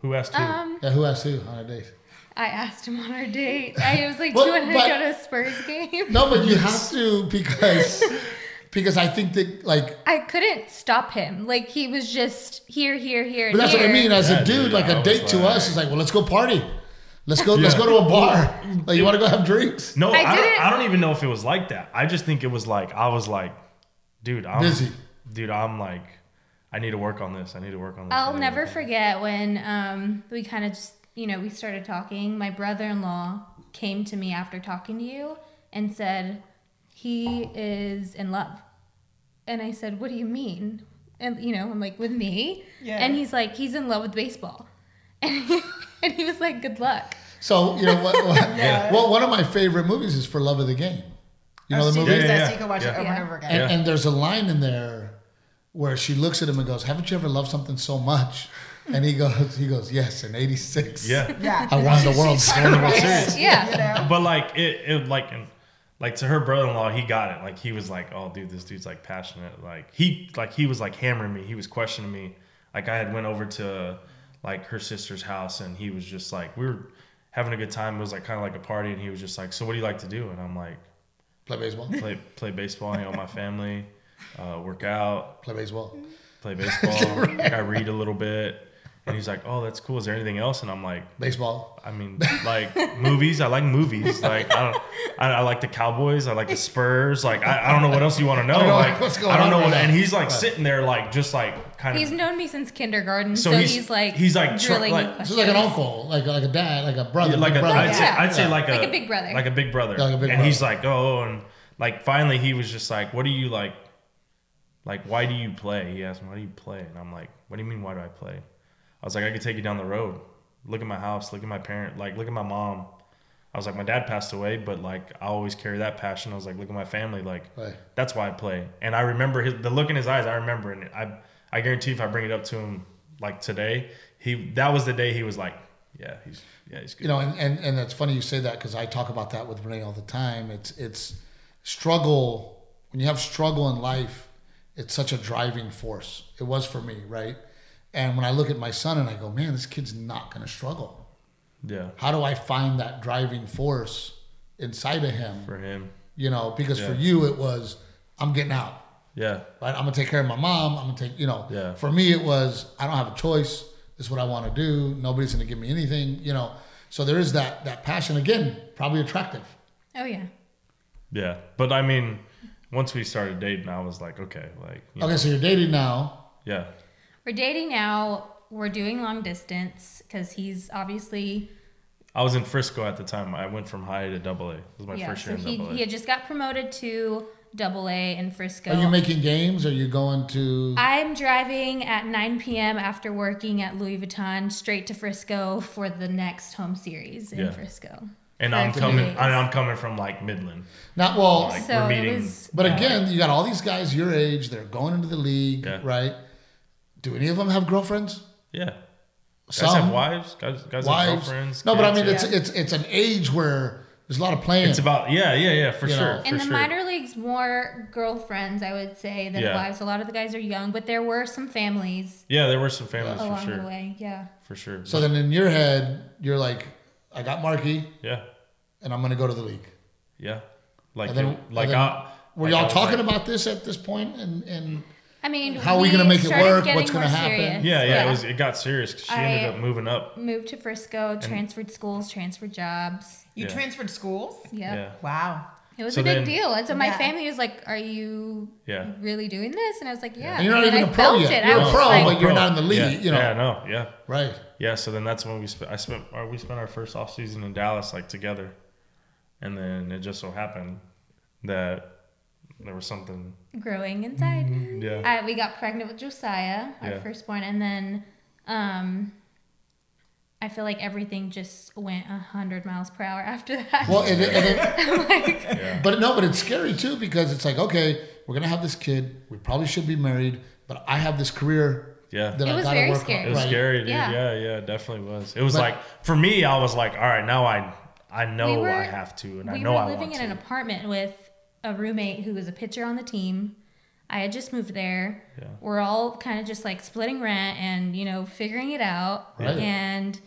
Who asked who? Um, Yeah, who asked who on a date? I asked him on our date. I was like, But- "Do you want to but- go to a Spurs game?" No, but you have to because because I think that like. I couldn't stop him. Like he was just here, here, here. But that's and what I mean. As a dude, dude, like I a was date to us is like, well, let's go party. Let's go. Let's go to a bar. Like, you want to go have drinks? no, I I, don't, didn't- I don't even know if it was like that. I just think it was like I was like, dude, I'm Busy. Dude, I'm like, I need to work on this. I need to work on this. I I'll never forget when um, we kind of just, you know, we started talking. My brother-in-law came to me after talking to you and said he is in love, and I said, "What do you mean?" And you know, I'm like, "With me?" Yeah. And he's like, "He's in love with baseball," and he, and he was like, "Good luck." So you know what? what Yeah. Well, one of my favorite movies is For Love of the Game. You know Oh, the Steve movie, Yeah, says yeah, you can watch yeah. it over Yeah. and over again. and, Yeah. and there's a line in there where she looks at him and goes, "Haven't you ever loved something so much And he goes, he goes, yes, in '86. Yeah. Yeah. I won the World Won the World Series. Series. Yeah. You know? But like it, it like and like to her brother-in-law, he got it. Like he was like, "Oh, dude, this dude's like passionate." Like he like he was like hammering me. He was questioning me. Like I had went over to like her sister's house, and he was just like, we were having a good time. It was like kind of like a party, and he was just like, "So what do you like to do?" And I'm like, Play baseball. "Play play baseball, hang out with my family, uh, work out, Play baseball. play baseball. like I read a little bit." And he's like, "Oh, that's cool. Is there anything else?" And I'm like, Baseball. I mean, like movies. I like movies. Like I don't. I, I like the Cowboys. I like the Spurs. Like I, I don't know what else you want to know. I don't know like what's going on? I don't on know right what. now. And he's like sitting there, like just like kind He's of. He's known me since kindergarten, So so, he's- he's, like he's like tr- drilling me like- This questions. is like an uncle, like like a dad, like a brother, like a, brother. I'd say, Yeah. I'd say like a Like a big brother. like a big brother. Like a big and he's like, oh, and like finally he was just like, what do you like? Like, why do you play? He asked me, why do you play? And I'm like, what do you mean, why do I play? I was like, I could take you down the road. Look at my house. Look at my parent. Like, look at my mom. I was like, my dad passed away, but like, I always carry that passion. I was like, look at my family. Like, Right. that's why I play. And I remember his, the look in his eyes. I remember, and I, I guarantee if I bring it up to him like today, he that was the day he was like, yeah, he's yeah, he's good. you know, and, and, and it's funny you say that because I talk about that with Renee all the time. It's it's struggle when you have struggle in life, it's such a driving force. It was for me, right? And when I look at my son and I go, man, this kid's not going to struggle. yeah, How do I find that driving force inside of him? for him. You know, because for you it was, I'm getting out. Yeah, right? I'm gonna take care of my mom. I'm gonna take, you know. Yeah. For me, it was I don't have a choice. This is what I want to do. Nobody's gonna give me anything, you know. So there is that that passion again, probably attractive. oh yeah. yeah. But I mean, once we started dating, I was like, okay, like, Okay, know, so you're dating now. yeah, We're dating now. We're doing long distance because he's obviously I was in Frisco at the time. I went from high to double A. It was my yeah. first So year in he double A. he had just got promoted to double A in Frisco. Are you making games? Are you going to? I'm driving at 9 p.m. after working at Louis Vuitton straight to Frisco for the next home series in Yeah. Frisco. and I'm coming. days. I- I'm coming from like Midland. Not well. Like, So we're meeting- was. but again, you got all these guys your age. They're going into the league, Yeah. right? Do any of them have girlfriends? Yeah, guys Some have wives. Guys, guys have wives. girlfriends. No, but I mean, yeah. it's it's it's an age where there's a lot of playing. it's about yeah, yeah, yeah, for You sure. know. for In the sure. minor leagues, more girlfriends, I would say, than Yeah. wives. A lot of the guys are young, but there were some families yeah, there were some families for along sure, the way. Yeah. for sure. so then in your head, you're like, I got Marky, yeah, and I'm gonna go to the league. yeah, like And then- it- like and then I, Were like I y'all talking like- about this at this point? And and I mean, How are we gonna make it work? What's gonna happen? serious. Yeah, yeah, it was. It got serious. 'cause She ended up moving up. Moved to Frisco, transferred schools, transferred jobs. You Yeah. transferred schools? Yep. Yeah, Wow. It was So a big then- deal. And so my Yeah. family was like, Are you yeah. really doing this? And I was like, Yeah. and you're not And even I a pro yet. it. You're I a was pro, like, but you're not in the league. Yeah, You know, Yeah, no, yeah. right? Yeah, so then that's when we spent. I spent. Or we spent our first off season in Dallas like together, and then it just so happened that there was something. growing inside. Yeah, I, we got pregnant with Josiah, our Yeah. firstborn, and then um, I feel like everything just went a hundred miles per hour after that. Well, and, it- and it- yeah, but no, but it's scary too because it's like, okay, we're gonna have this kid. We probably should be married, but I have this career yeah. that It I was gotta very work scary. on. It was right? scary, dude. Yeah. Yeah. yeah, it definitely was. It was But- like for me, I was like, all right, now I I know We were- I have to, and I we know were I living in to. an apartment with a roommate who was a pitcher on the team. I had just moved there. Yeah. We're all kind of just like splitting rent and you know figuring it out. Right. And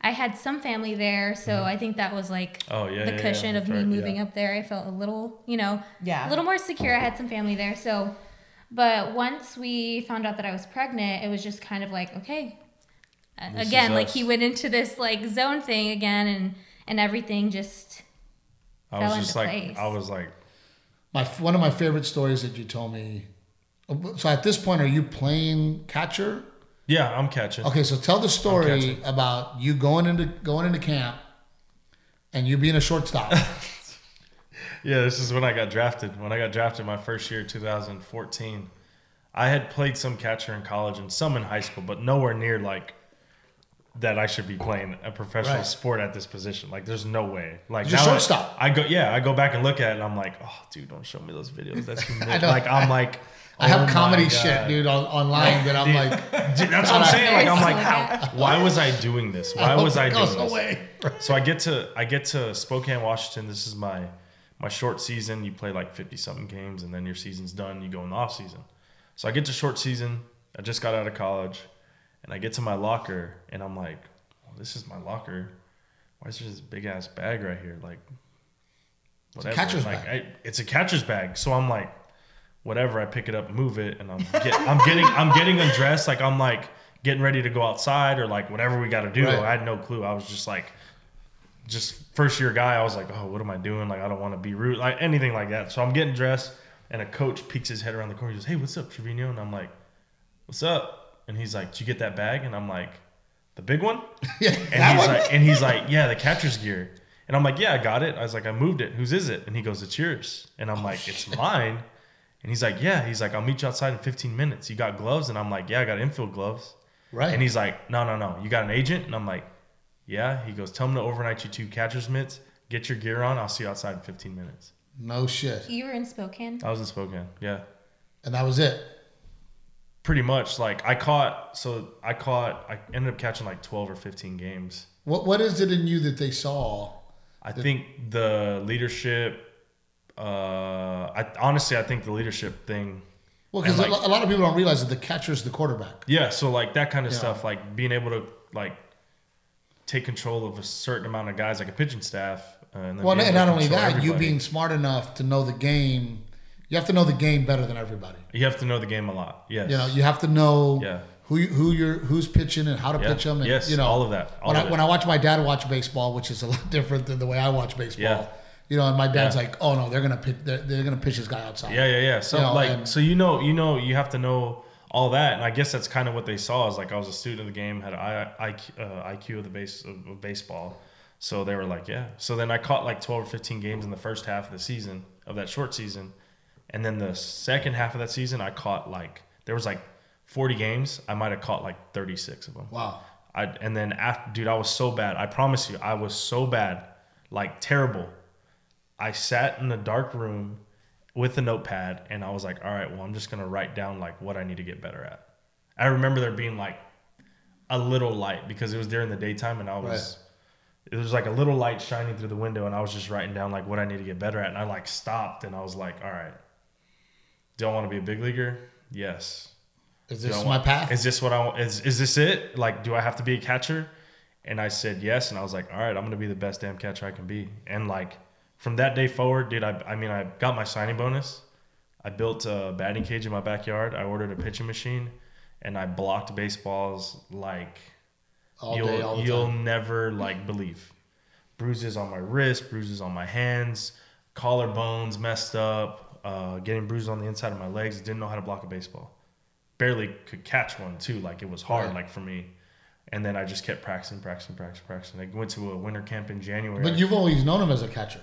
I had some family there, so mm-hmm. I think that was like Oh yeah, the yeah, yeah, cushion of that's me moving yeah. up there. I felt a little, you know, Yeah. a little more secure. I had some family there, so. But once we found out that I was pregnant, it was just kind of like, okay. This again, like he went into this like zone thing again, and and everything just I was just into like, place. I was like, My one of my favorite stories that you told me. So at this point, are you playing catcher? yeah, I'm catching. Okay, so tell the story about you going into going into camp and you being a shortstop. Yeah, this is when I got drafted. When I got drafted my first year, 2014, I had played some catcher in college and some in high school, but nowhere near like that I should be playing a professional Right. sport at this position. Like, there's no way. Like, You're now I- shortstop. I, go, yeah, I go back and look at it, and I'm like, oh, dude, don't show me those videos. That's like, I'm like, I have Oh comedy God. shit, dude, on, online that I'm Dude, like, Dude, that's what I'm saying. Like, I'm like, how? Why was I doing this? Why oh was I doing this? away. So I get to I get to Spokane, Washington. This is my my short season. You play like fifty something games, and then your season's done. You go in the off season. So I get to short season. I just got out of college, and I get to my locker, and I'm like, well, "This is my locker. Why is there this big ass bag right here? Like, whatever. catcher's like, bag. I, it's a catcher's bag. So I'm like, whatever. I pick it up, move it, and I'm get, I'm getting I'm getting undressed. Like I'm like getting ready to go outside or like whatever we got to do. Right. I had no clue. I was just like, just first year guy. I was like, oh, what am I doing? Like I don't want to be rude, like anything like that. So I'm getting dressed, and a coach peeks his head around the corner. He goes, hey, what's up, Trevino? And I'm like, what's up? And he's like, did you get that bag? And I'm like, the big one. yeah, And he's one. like, and he's like, yeah, the catcher's gear. And I'm like, yeah, I got it. I was like, I moved it. Whose is it? And he goes, it's yours. And I'm oh, like, it's mine. And he's like, yeah. He's like, I'll meet you outside in 15 minutes. You got gloves? And I'm like, yeah, I got infield gloves. right. And he's like, no, no, no. You got an agent? And I'm like, yeah. He goes, tell him to overnight you two catcher's mitts. Get your gear on. I'll see you outside in 15 minutes. no shit. You were in Spokane. I was in Spokane. Yeah. And that was it. Pretty much. Like, I caught, so I caught, I ended up catching like 12 or 15 games. What What is it in you that they saw? I think the leadership. Uh, I honestly, I think the leadership thing. Well, because a like- a lot of people don't realize that the catcher's the quarterback. Yeah, so like that kind of Yeah. stuff, like being able to like take control of a certain amount of guys, like a pitching staff. Uh, and Well, and not only that, you being smart enough to know the game. You have to know the game better than everybody. you have to know the game a lot. Yes. You know, you have to know Yeah. who you, who you're who's pitching and how to Yeah. pitch them. And, Yes, you know all of that, all when of I it. when I watch my dad watch baseball, which is a lot different than the way I watch baseball. Yeah. You know, and my dad's Yeah. like, "Oh no, they're gonna pitch, they're, they're gonna pitch this guy outside." Yeah, yeah, yeah. So You know, like, and- so you know, you know, you have to know all that, and I guess that's kind of what they saw. Is like I was a student of the game, had an I, IQ, uh, IQ of the base of, of baseball, so they were like, yeah. So then I caught like twelve or fifteen games in the first half of the season of that short season, and then the second half of that season, I caught like there was like forty games. I might have caught like thirty six of them. Wow. I and then after, dude, I was so bad. I promise you, I was so bad, like terrible. I sat in a dark room with a notepad, and I was like, all right, well, I'm just gonna write down like what I need to get better at. I remember there being like a little light because it was during the daytime, and I was. It was like a little light shining through the window, and I was just writing down like what I need to get better at. And I like stopped, and I was like, "All right, do I want to be a big leaguer? Yes. Is this I my want- path? Is this what I want? Is, is this it? Like, do I have to be a catcher? And I said yes. And I was like, all right, I'm going to be the best damn catcher I can be. And like, from that day forward, dude, I, I mean, I got my signing bonus. I built a batting cage in my backyard. I ordered a pitching machine and I blocked baseballs like all you'll, day, all the you'll time. never like believe. Bruises on my wrist, bruises on my hands, collarbones messed up, uh, getting bruises on the inside of my legs. Didn't know how to block a baseball. Barely could catch one too. Like it was hard, Right. like for me. And then I just kept practicing, practicing, practicing, practicing. I went to a winter camp in January. But you've always known him as a catcher.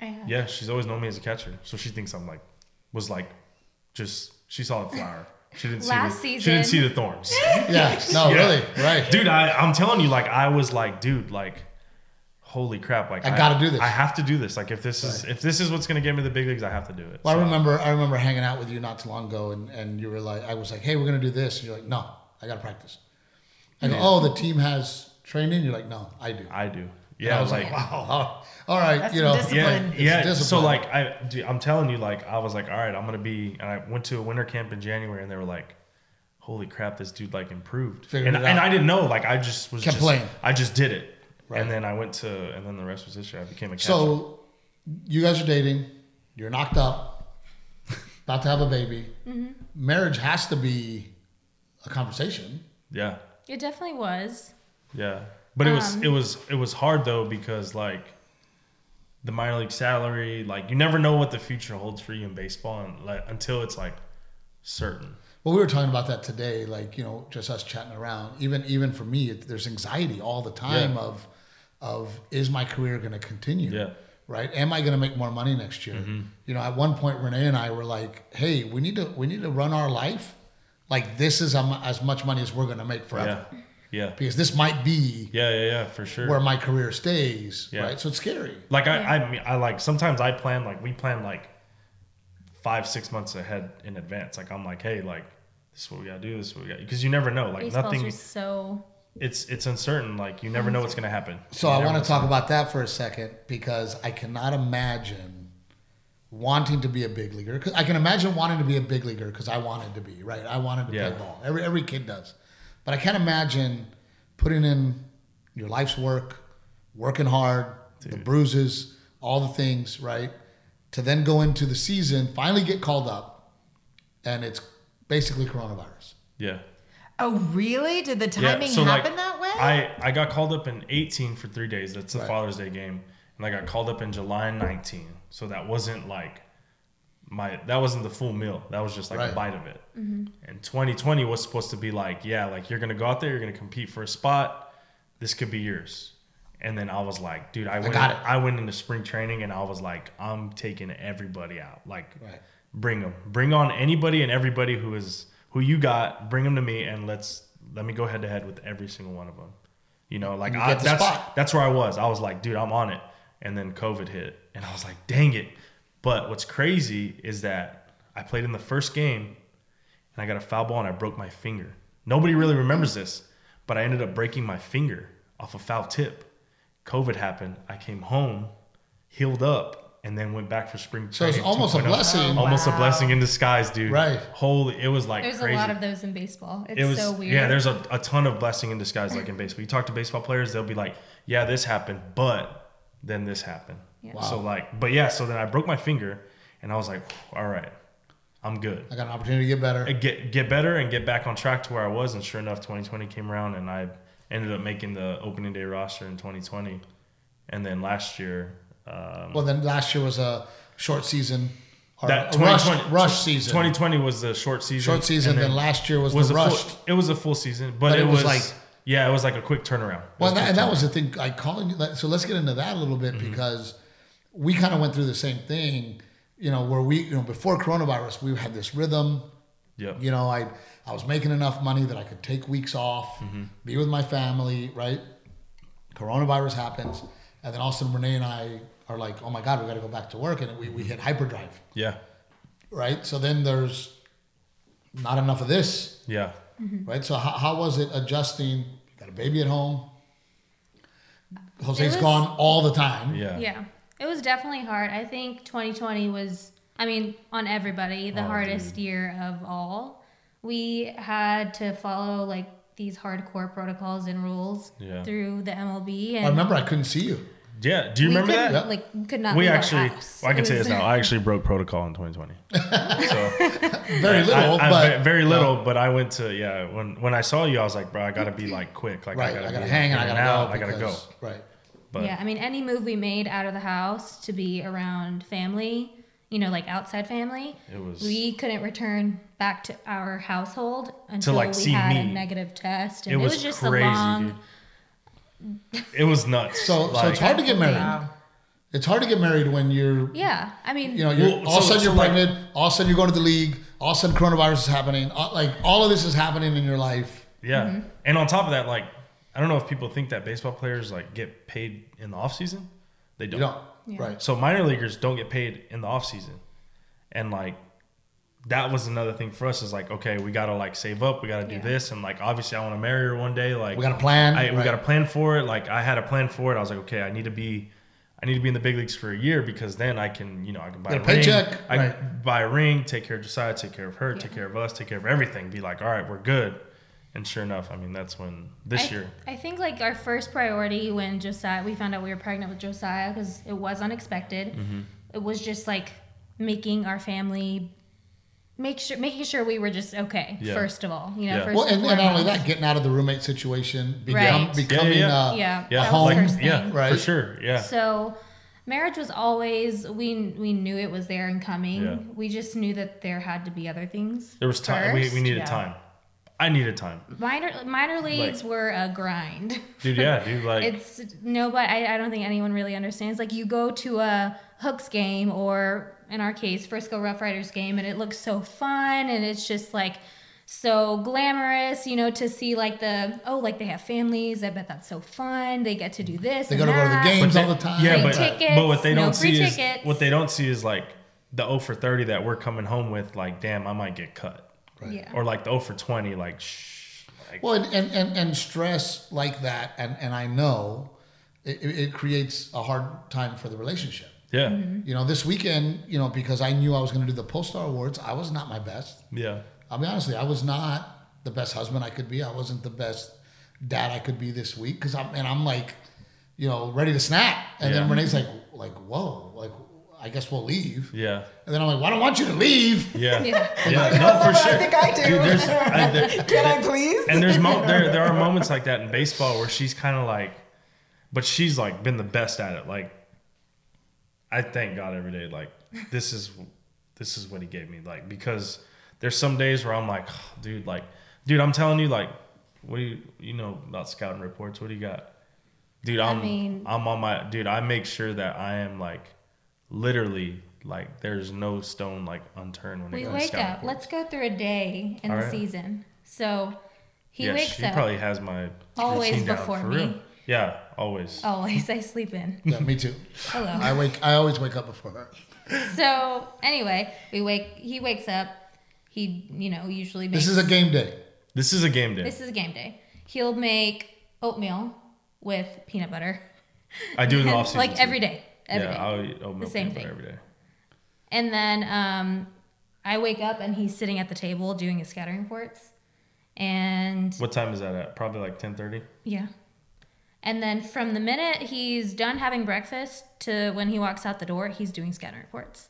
I have. yeah, she's always known me as a catcher, so she thinks I'm like was like just she saw the flower. She didn't Last see the, she didn't see the thorns. Yeah. No, Yeah. really. Right. dude I, i'm telling you like i was like dude like holy crap like I gotta do this. i have to do this like if this is if this is what's gonna get me the big leagues i have to do it Well, I remember I remember hanging out with you not too long ago, and, and you were like, I was like, hey, we're gonna do this, and you're like, no, I gotta practice. I go, oh, the team has training. You're like, no, I do. i do And yeah I was like, like, wow, all right, That's you know, discipline. yeah yeah It's so like i dude, i'm telling you like i was like all right i'm gonna be and i went to a winter camp in january and they were like holy crap this dude like improved Figured and, and i didn't know like i just was Kept just, playing. i just did it Right. and then i went to and then the rest was history i became a catcher So, you guys are dating. You're knocked up, about to have a baby. Marriage has to be a conversation. yeah It definitely was. Yeah, but it was Um, it was it was hard though because like the minor league salary, like you never know what the future holds for you in baseball and, like, until it's like certain. Well, we were talking about that today, like you know, just us chatting around. Even even for me, it, there's anxiety all the time Yeah. of of is my career going to continue? Yeah. Right? Am I going to make more money next year? Mm-hmm. You know, at one point, Renee and I were like, "Hey, we need to we need to run our life like this is um, as much money as we're going to make forever, Yeah, yeah, because this might be yeah, yeah, yeah, for sure. where my career stays. Yeah. Right? So it's scary. like I, I, mean, I like sometimes I plan like we plan like five six months ahead in advance. Like I'm like, hey, like this is what we gotta do. This is what we got because you never know. Like Baseball's nothing. just so. It's it's uncertain. Like you never know what's gonna happen. So You I want to talk about that for a second because I cannot imagine wanting to be a big leaguer. 'Cause I can imagine wanting to be a big leaguer because I wanted to be right. I wanted to Yeah. play ball. Every every kid does, but I can't imagine putting in your life's work, working hard, the bruises, all the things, right? To then go into the season, finally get called up, and it's basically coronavirus. Yeah. Oh, really? Did the timing so, happen like, that way? I I got called up in 18 for three days. That's the Right. Father's Day game, and I got called up in July 19. So that wasn't like my that wasn't the full meal. That was just like Right. a bite of it. Mm-hmm. And 2020 was supposed to be like, yeah, like you're gonna go out there, you're gonna compete for a spot. This could be yours. And then I was like, dude, I went got in- it. I went into spring training and I was like, I'm taking everybody out. Like, Right. bring them, bring on anybody and everybody who is who you got. Bring them to me and let's let me go head to head with every single one of them. You know, like You I, that's spot. that's where I was. I was like, dude, I'm on it. And then COVID hit, and I was like, dang it. But what's crazy is that I played in the first game, and I got a foul ball and I broke my finger. Nobody really remembers this, but I ended up breaking my finger off a foul tip. COVID happened. I came home, healed up, and then went back for spring training. So it's training almost a 2.0. blessing. Almost a blessing in disguise, dude. Right. Holy, it was like There's crazy a lot of those in baseball. It's it was so weird. yeah there's a, a ton of blessing in disguise like in baseball you talk to baseball players they'll be like yeah this happened but then this happened Yeah. Wow. so like but yeah so then i broke my finger and i was like all right i'm good I got an opportunity to get better. Uh, get get better and get back on track to where i was and sure enough 2020 came around and i ended up making the opening day roster in 2020 and then last year um, Well, then last year was a short season, or that a rush, rush season. 2020 was the short season short season. and Then, last year was, was the a rush. full, it was a full season but, But it, it was was, like- yeah it was like a quick turnaround It well, was that, and that was the thing. I calling you. So let's get into that a little bit Mm-hmm. because we kind of went through the same thing. You know, where we, you know, before coronavirus, we had this rhythm. Yep. You know, I I was making enough money that I could take weeks off, Mm-hmm. be with my family. Right. Coronavirus happens, and then all of a sudden Renee and I are like, "Oh my God, we got to go back to work," and we we hit hyperdrive. Yeah. Right. So then there's not enough of this. Yeah. Mm-hmm. right? So how, how was it adjusting? Got a baby at home. Jose's was- gone all the time. Yeah. Yeah. It was definitely hard. I think 2020 was, I mean, on everybody, the Oh, hardest dude. year of all. We had to follow like these hardcore protocols and rules Yeah. through the MLB. And I remember I couldn't see you. Yeah. Do you we remember couldn't, that? Like, we could not We leave our actually, house. well, I can It say this now. I actually broke protocol in 2020. so Very little, I, I- but very little, but I went to yeah. When when I saw you, I was like, bro, I gotta be like quick. Like right. I gotta, I gotta be hang and I gotta out, go. I gotta go. Right. But yeah, I mean, any move we made out of the house to be around family, you know, like outside family, It was- we couldn't return back to our household until like, we see had a negative test, and it it was, was, just crazy, a long. dude. It was nuts. So so it's hard to get married. Wow. It's hard to get married when you're Yeah, I mean, you know you're Well, all of a sudden you're so, like- pregnant. all of a sudden you're going to the league. All of a sudden coronavirus is happening. All, like all of this is happening in your life. Yeah. Mm-hmm. And on top of that, like, I don't know if people think that baseball players like get paid in the off season. They don't. don't. Yeah. Right. So minor leaguers don't get paid in the off season, and like that was another thing for us is like okay we gotta like save up we gotta do Yeah. this and like obviously I want to marry her one day like We got a plan. I, we got a plan for it like I had a plan for it I was like okay I need to be I need to be in the big leagues for a year because then I can you know I can buy Get a a ring paycheck, I right. can buy a ring take care of Josiah take care of her take care of us take care of everything be like all right we're good and sure enough I mean that's when this I, year I think like our first priority when Josiah, we found out we were pregnant with Josiah because it was unexpected. Mm-hmm. It was just like making our family make sure making sure we were just okay Yeah. first of all you know Yeah. first Well, and, and not only that, getting out of the roommate situation, become, Right. becoming Yeah, yeah. Uh, yeah yeah that home, like yeah thing. for Right. sure yeah So marriage was always we we knew it was there and coming. Yeah. We just knew that there had to be other things. there was time we, we needed yeah. time I needed time Minor minor leagues were a grind. dude yeah dude like it's nobody. I, I don't think anyone really understands. Like you go to a Hooks game or in our case Frisco Rough Riders game, and it looks so fun, and it's just like so glamorous, you know, to see like the oh, like they have families. I bet that's so fun. They get to do this. They and go to go to the games But all the time. Yeah, but tickets, but what they don't free see is tickets. what they don't see is like the 0 for 30 that we're coming home with, like, damn, I might get cut. Right. Yeah. Or like the 0 for 20, like, shh. Like, Well, and, and, and, and stress like that, and, and I know it, it it creates a hard time for the relationship. Yeah. You know, this weekend, you know, because I knew I was going to do the Pollstar Awards, I was not my best. Yeah. I'll be honest I was not the best husband I could be. I wasn't the best dad I could be this week because I'm and I'm like, you know, ready to snap. And then Renee's like, like, whoa, like, I guess we'll leave. Yeah. And then I'm like, well, I don't want you to leave. Yeah. Yeah. Yeah. No, for sure. I think I do. Dude, there's, I, there, Can I please? and there's mo- there there are moments like that in baseball where she's kind of like, but she's like been the best at it. Like, I thank God every day. Like, this is this is what He gave me. Like, because there's some days where I'm like, dude, like, dude, I'm telling you, like, what do you you know about scouting reports? What do you got, dude? I'm mean- I'm on my dude. I make sure that I am like, literally. Like there's no stone like unturned when it We comes to wake up. reports. Let's go through a day in All the right. season. So he wakes she up probably has my Always before for me. real. Yeah, always. always I sleep in. Yeah, me too. Hello. I wake. I always wake up before her. So anyway, we wake. He wakes up. He, you know, usually makes. This is a game day. This is a game day. This is a game day. He'll make oatmeal with peanut butter. I do it in the off season. like every day. Every yeah, day. I'll eat oatmeal The same peanut butter thing. every day. And then um, I wake up and he's sitting at the table doing his scouting reports. And What time is that at? Probably like ten thirty. yeah. And then from the minute he's done having breakfast to when he walks out the door, he's doing scouting reports.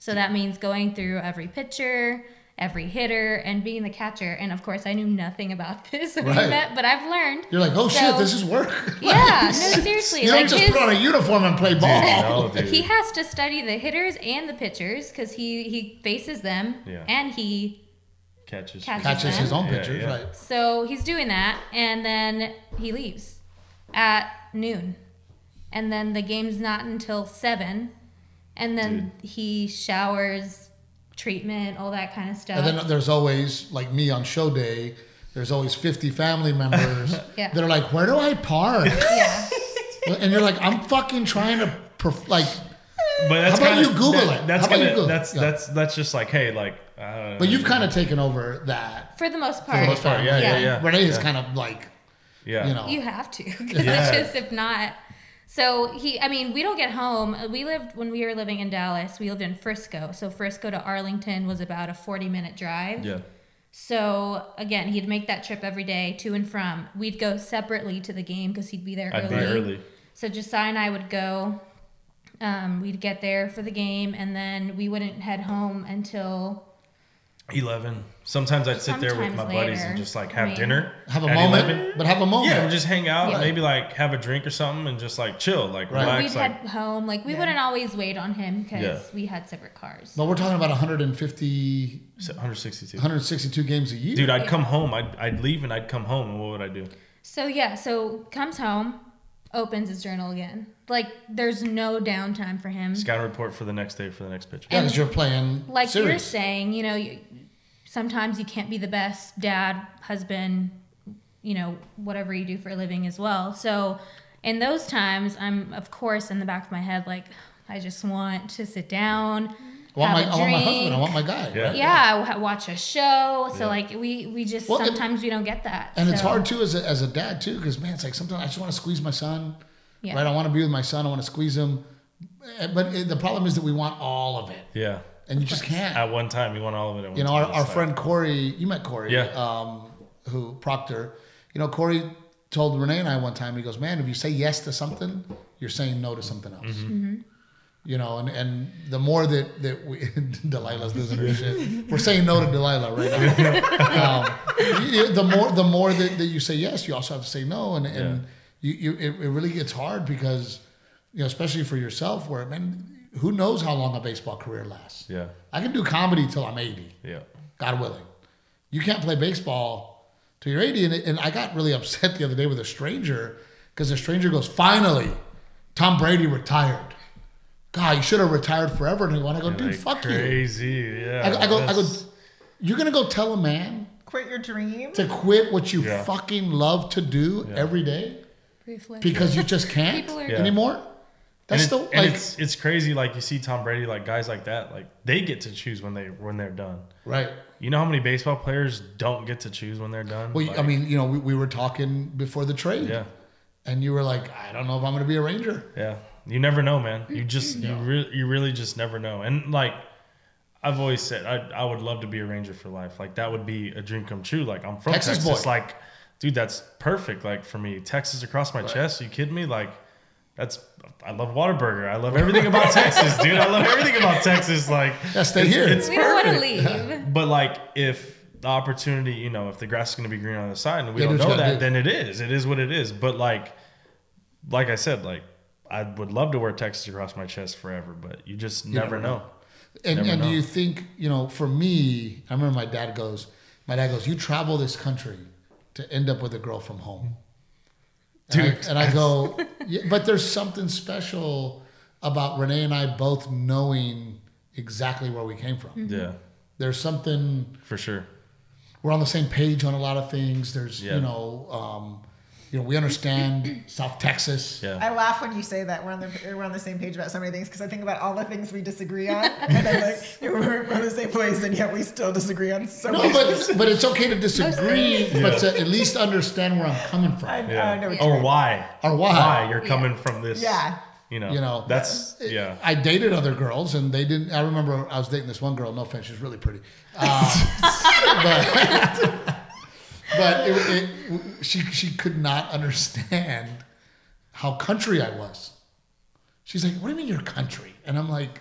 So that means going through every pitcher, every hitter, and being the catcher. And of course, I knew nothing about this when we met, but I've learned. You're like, oh shit, this is work. Yeah, no, seriously. you like don't just his, put on a uniform and play ball. No, dude. he has to study the hitters and the pitchers because he he faces them Yeah. and he catches. Catches. Catches his own Yeah, pitchers, yeah. right? So he's doing that, and then he leaves at noon, and then the game's not until seven, and then he showers, treatment, all that kind of stuff. And then there's always like me on show day. There's always 50 family members Yeah. that are like, "Where do I park?" yeah, and you're like, "I'm fucking trying to perf- like." But that's How about kinda, you Google that- it? That's How about you gonna, Google that's Yeah. that's that's just like, hey, like. Uh, But you've kind of taken over that. for the most part. For part. the most part, yeah, yeah, yeah. Renee is kind of like, yeah. you know, You have to, because Yeah. it's just if not. So he, I mean, we don't get home. We lived when we were living in Dallas. We lived in Frisco, so Frisco to Arlington was about a forty-minute drive. Yeah. So again, he'd make that trip every day to and from. We'd go separately to the game because he'd be there I'd early. be early. So Josiah and I would go. Um, we'd get there for the game, and then we wouldn't head home until Eleven. Sometimes I'd sit there with my Sometimes buddies and just like I have mean- dinner. have a moment, 11. but have a moment. Yeah, just hang out, Yeah. maybe like have a drink or something, and just like chill, like Right. relax. we'd Like, head home. Like we Yeah. wouldn't always wait on him because Yeah. we had separate cars. But we're talking about 150, 162. 162 games a year. Dude, I'd Yeah. come home. I'd, I'd leave and I'd come home, and what would I do? So yeah, so comes home, opens his journal again. Like there's no downtime for him. Scout report for the next day for the next pitch. yeah, because you're playing like you're saying, you know, you, sometimes you can't be the best dad, husband, you know, whatever you do for a living as well. So in those times, I'm of course in the back of my head like I just want to sit down. I want, my, have a I want my husband. I want my guy. Yeah. right? Yeah, watch a show. So Yeah. like we we just Well, and- sometimes we don't get that. And it's hard too as a, as a dad too, because man, it's like sometimes I just want to squeeze my son. Yeah. Right, I want to be with my son. I want to squeeze him. Eh, But it, the problem is that we want all of it, Yeah. and you just can't. At one time, you want all of it. At one You know, time. our, our friend Corey, you met Corey, Yeah. um, who Proctor. You know, Corey told Renee and I one time. He goes, "Man, if you say yes to something, you're saying no to something else." Mm-hmm. You know, and, and the more that that we Delilah's losing her shit, we're saying no to Delilah right now. um, the more the more that, that you say yes, you also have to say no, and and you, you it, it really gets hard because you know, especially for yourself, where man, who knows how long a baseball career lasts? Yeah. I can do comedy till I'm 80. Yeah. God willing. You can't play baseball till you're 80. And, and I got really upset the other day with a stranger because the stranger goes, finally, Tom Brady retired. God, you should have retired forever. And I want to go, dude, Like, fuck you. crazy. Yeah. I, go- I go, I go, you're going to go tell a man Quit your dream. to quit what you Yeah. fucking love to do Yeah. every day briefly. because you just can't People are- Yeah. anymore? That's and, the it- and like it's it's crazy. Like you see Tom Brady, like guys like that, like they get to choose when they when they're done. right. You know how many baseball players don't get to choose when they're done? Well, Like, I mean, you know, we, we were talking before the trade, yeah, and you were like, I don't know if I'm going to be a Ranger. yeah. You never know, man. You just you really you really just never know. And like I've always said, I I would love to be a Ranger for life. Like that would be a dream come true. Like I'm from Texas Texas. boy. Like, dude, that's perfect. Like for me, Texas across my chest. Are you kidding me? Like. That's I love Whataburger. I love everything about Texas, dude. I love everything about Texas. Like, Yeah, stay it's- here. It's We don't want to perfect. leave. But like, if the opportunity, you know, if the grass is going to be green on the side, and we Yeah, don't know that, do. then it is. It is what it is. But like, like I said, like I would love to wear Texas across my chest forever, but you just never, never know. know. And, Never and do you think, you know, for me, I remember my dad goes, my dad goes, you travel this country to end up with a girl from home. And I- and I go, yeah, but there's something special about Renee and I both knowing exactly where we came from. Yeah, There's something for sure. we're on the same page on a lot of things. There's, Yeah. you know, um, you know, we understand South Texas. Yeah. I laugh when you say that we're on the we're on the same page about so many things because I think about all the things we disagree on, and I'm like we're on the same place, and yet we still disagree on so No, much. but but it's okay to disagree, but to at least understand where I'm coming from. I, Yeah. I know what or mean. why? Or why. Why you're coming from this? Yeah. You know. You know, That's yeah. I dated other girls, and they didn't. I remember I was dating this one girl. No offense, she's really pretty, uh, but but it, it, she she could not understand how country I was. She's like, "What do you mean you're country?" And I'm like,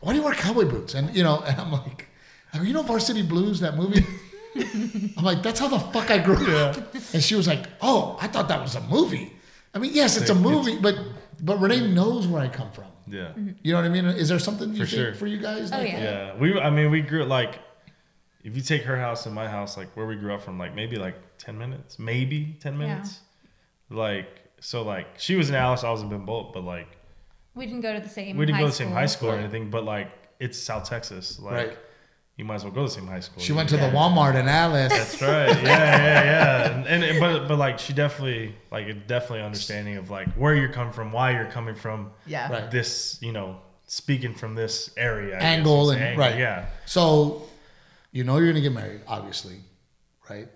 "Why do you wear cowboy boots?" And you know, and I'm like, "Oh, "You know Varsity Blues, that movie?" I'm like, "That's how the fuck I grew up." And she was like, "Oh, I thought that was a movie." I mean, yes, it's a movie, but but Renee knows where I come from. Yeah. You know what I mean? Is there something you For think sure. for you guys? Oh, like yeah. Yeah, we. I mean, we grew like. If you take her house and my house, like where we grew up from, like maybe like ten minutes, maybe ten Yeah. minutes. Like so, like she was in Alice, I was in Ben Bolt, but like We didn't go to the same. we didn't high go to the same school. high school or anything. But like it's South Texas, like Right. you might as well go to the same high school. She went to the Walmart in Alice. That's right. Yeah, yeah, yeah. And, and but but like she definitely like definitely understanding of like where you're coming from, why you're coming from. Yeah. Right. This you know speaking from this area I guess Angle you'd say. and- right. Yeah. So, you know you're gonna get married, obviously, right?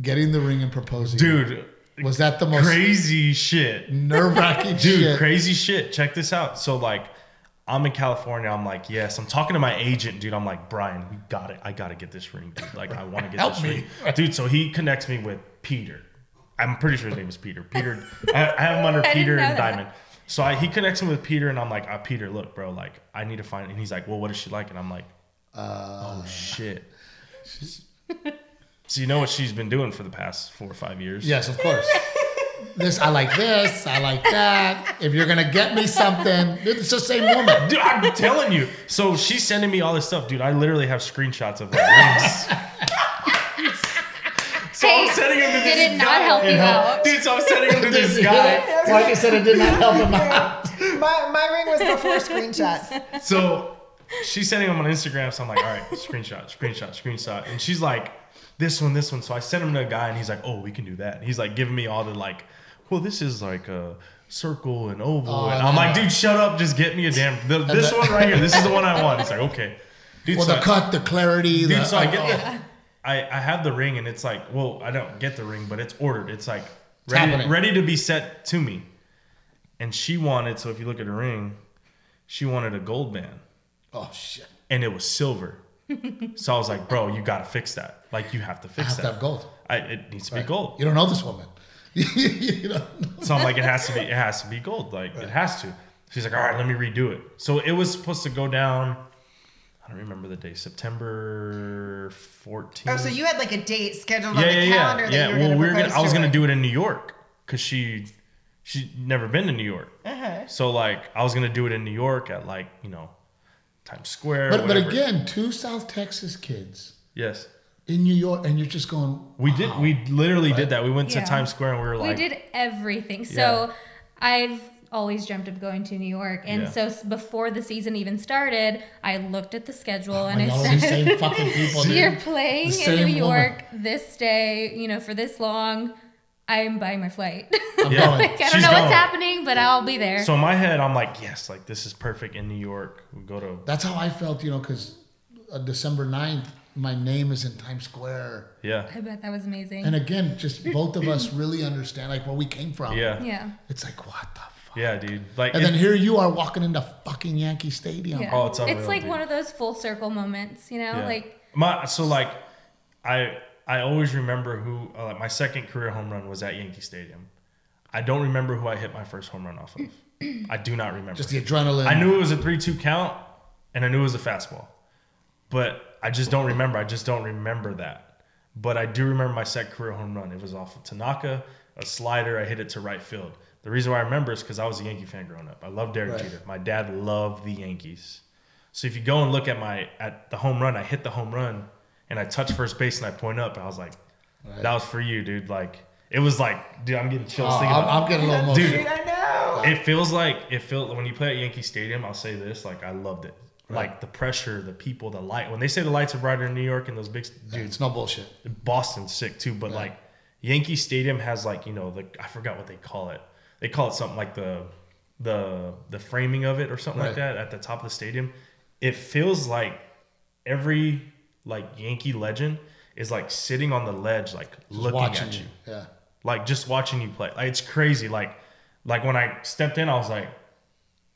Getting the ring and proposing, Dude, Was that the most crazy shit. nerve wracking Dude, shit? crazy shit. Check this out. So like I'm in California. I'm like, yes. I'm talking to my agent, dude. I'm like, Brian, we got it. I gotta get this ring, dude. Like, I want to get Help this me. ring, dude. So he connects me with Peter. I'm pretty sure his name is Peter. Peter. I, I have him under I Peter and that. Diamond. So I, he connects me with Peter, and I'm like, uh, Peter, look, bro, like I need to find. And he's like, well, what is she like? And I'm like, oh uh, shit. So you know what she's been doing for the past four or five years? Yes, of course. this I like this. I like that. If you're gonna get me something, it's the same woman. Dude, I'm telling you. So she's sending me all this stuff, dude. I literally have screenshots of like rings. so Hey, I'm sending him to did this it did not help you out? Dude, so I'm sending him to this guy. Like I said, it did not help him out. My, my ring was before screenshots. So she's sending him on Instagram. So I'm like, all right, screenshot, screenshot, screenshot. And she's like, this one, this one. So I sent him to a guy, and he's like, oh, we can do that. And he's like giving me all the like, well, this is like a circle and oval. Oh, and I'm like, dude, shut up. Just get me a damn. The, this the- one right here. This is the one I want. He's like, okay. Dude, Well, so the I- cut, the clarity, Dude, the, so I oh. get oh, the, I, I have the ring and it's like, well, I don't get the ring, but it's ordered. It's like ready, ready to be set to me. And she wanted, so if you look at her ring, she wanted a gold band oh shit! and it was silver. so I was like, bro, you got to fix that. Like, you have to I fix have to that. have gold. I, it needs to be gold. You don't know this woman. you know. So I'm like, it has to be, it has to be gold. Like, it has to. She's like, all right, let me redo it. So it was supposed to go down. I don't remember the day, September 14th. Oh, so you had like a date scheduled yeah, on the yeah, calendar yeah, that yeah. you were well, going to we were gonna. I was to gonna do it in New York because she, she'd never been to New York. Uh-huh. So like, I was gonna do it in New York at like you know, Times Square. But but again, two South Texas kids yes, in New York, and you're just going. we did. We literally did that. We went Yeah. to Times Square and we were like, we did everything. So Yeah. I've always dreamt of going to New York, and Yeah. so before the season even started, I looked at the schedule oh, and Like, it all said, same fucking people. "You're playing in New same woman. York this day, you know, for this long." I'm buying my flight. I'm Yeah. going. like, I don't She's know going. what's happening, but I'll be there. So in my head, I'm like, yes, like this is perfect in New York. We go to That's how I felt, you know, because uh, December 9th, my name is in Times Square. yeah, I bet that was amazing. And again, just both of us really understand like where we came from. yeah, yeah. It's like, what the fuck? yeah, dude. Like, And then here you are walking into fucking Yankee Stadium. Yeah. Oh, it's unreal, It's like dude. one of those full circle moments, you know? Yeah. Like my so like I I always remember who uh, my second career home run was at Yankee Stadium. I don't remember who I hit my first home run off of. I do not remember. Just the adrenaline. I knew it was a three-two count, and I knew it was a fastball, but I just don't remember. I just don't remember that. But I do remember my second career home run. It was off of Tanaka, a slider. I hit it to right field. The reason why I remember is because I was a Yankee fan growing up. I love Derek Right. Jeter. My dad loved the Yankees. So if you go and look at my at the home run, I hit the home run and I touch first base and I point up. I was like, Right. that was for you, dude. Like it was like, dude, I'm getting chills Oh, thinking I'm, about. I'm getting a little emotional. Dude, I know. it feels like it feels when you play at Yankee Stadium. I'll say this, like I loved it. Like the pressure, the people, the light. When they say the lights are brighter in New York and those big, dude, It's no bullshit. Boston's sick too. But Yeah. like Yankee Stadium has like you know the I forgot what they call it. They call it something like the the the framing of it or something like that at the top of the stadium. It feels like every like Yankee legend is like sitting on the ledge, like Just looking watching at you Yeah. like just watching you play. Like, it's crazy. Like, like when I stepped in, I was like,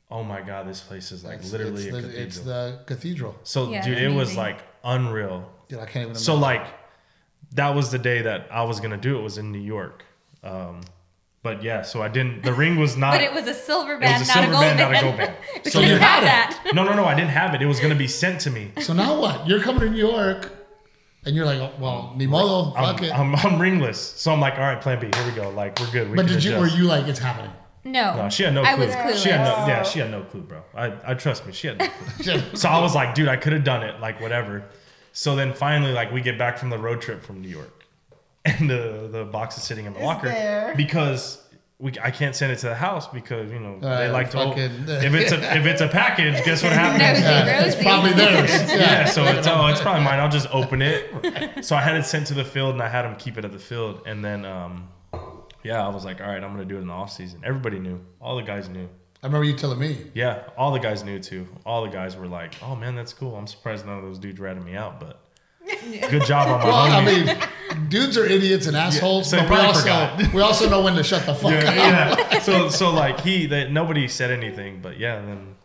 "Oh my god, this place is like It's- literally it's, a the, cathedral." it's the cathedral. so, Yeah, dude, it's it was like unreal. Dude, I can't even So, like, that was the day that I was gonna do it. Was in New York. Um, but yeah, so I didn't. The ring was not. but it was a silver was band, a not silver a gold band, band. not a gold band. So you have had it. that. no, no, no. I didn't have it. It was gonna be sent to me. So now what? You're coming to New York, and you're like, oh, well, ni modo, I'm, fuck it. I'm, I'm ringless, so I'm like, all right, Plan B. Here we go. Like, we're good. We but can did you? Were you like, it's happening? No. No, she had no clue. I clue. was clueless. She had no, yeah, oh. she had no clue, bro. I, I trust me, she had no clue. so I was like, dude, I could have done it, like whatever. So then finally, like we get back from the road trip from New York, and the the box is sitting in my locker there. because we I can't send it to the house because you know they Uh, like to fucking- if it's a if it's a package, guess what happens? Yeah, it's probably theirs. Yeah, Yeah. so it's oh, it's probably mine. I'll just open it. So I had it sent to the field, and I had them keep it at the field. And then, um, yeah, I was like, all right, I'm gonna do it in the off season. Everybody knew. All the guys knew. I remember you telling me. Yeah, all the guys knew too. All the guys were like, "Oh man, that's cool." I'm surprised none of those dudes ratted me out, but good job on my Well, I homie. mean, dudes are idiots and assholes, so they but we probably also forgot. we also know when to shut the fuck up. yeah, yeah. So so like he that nobody said anything, but yeah, then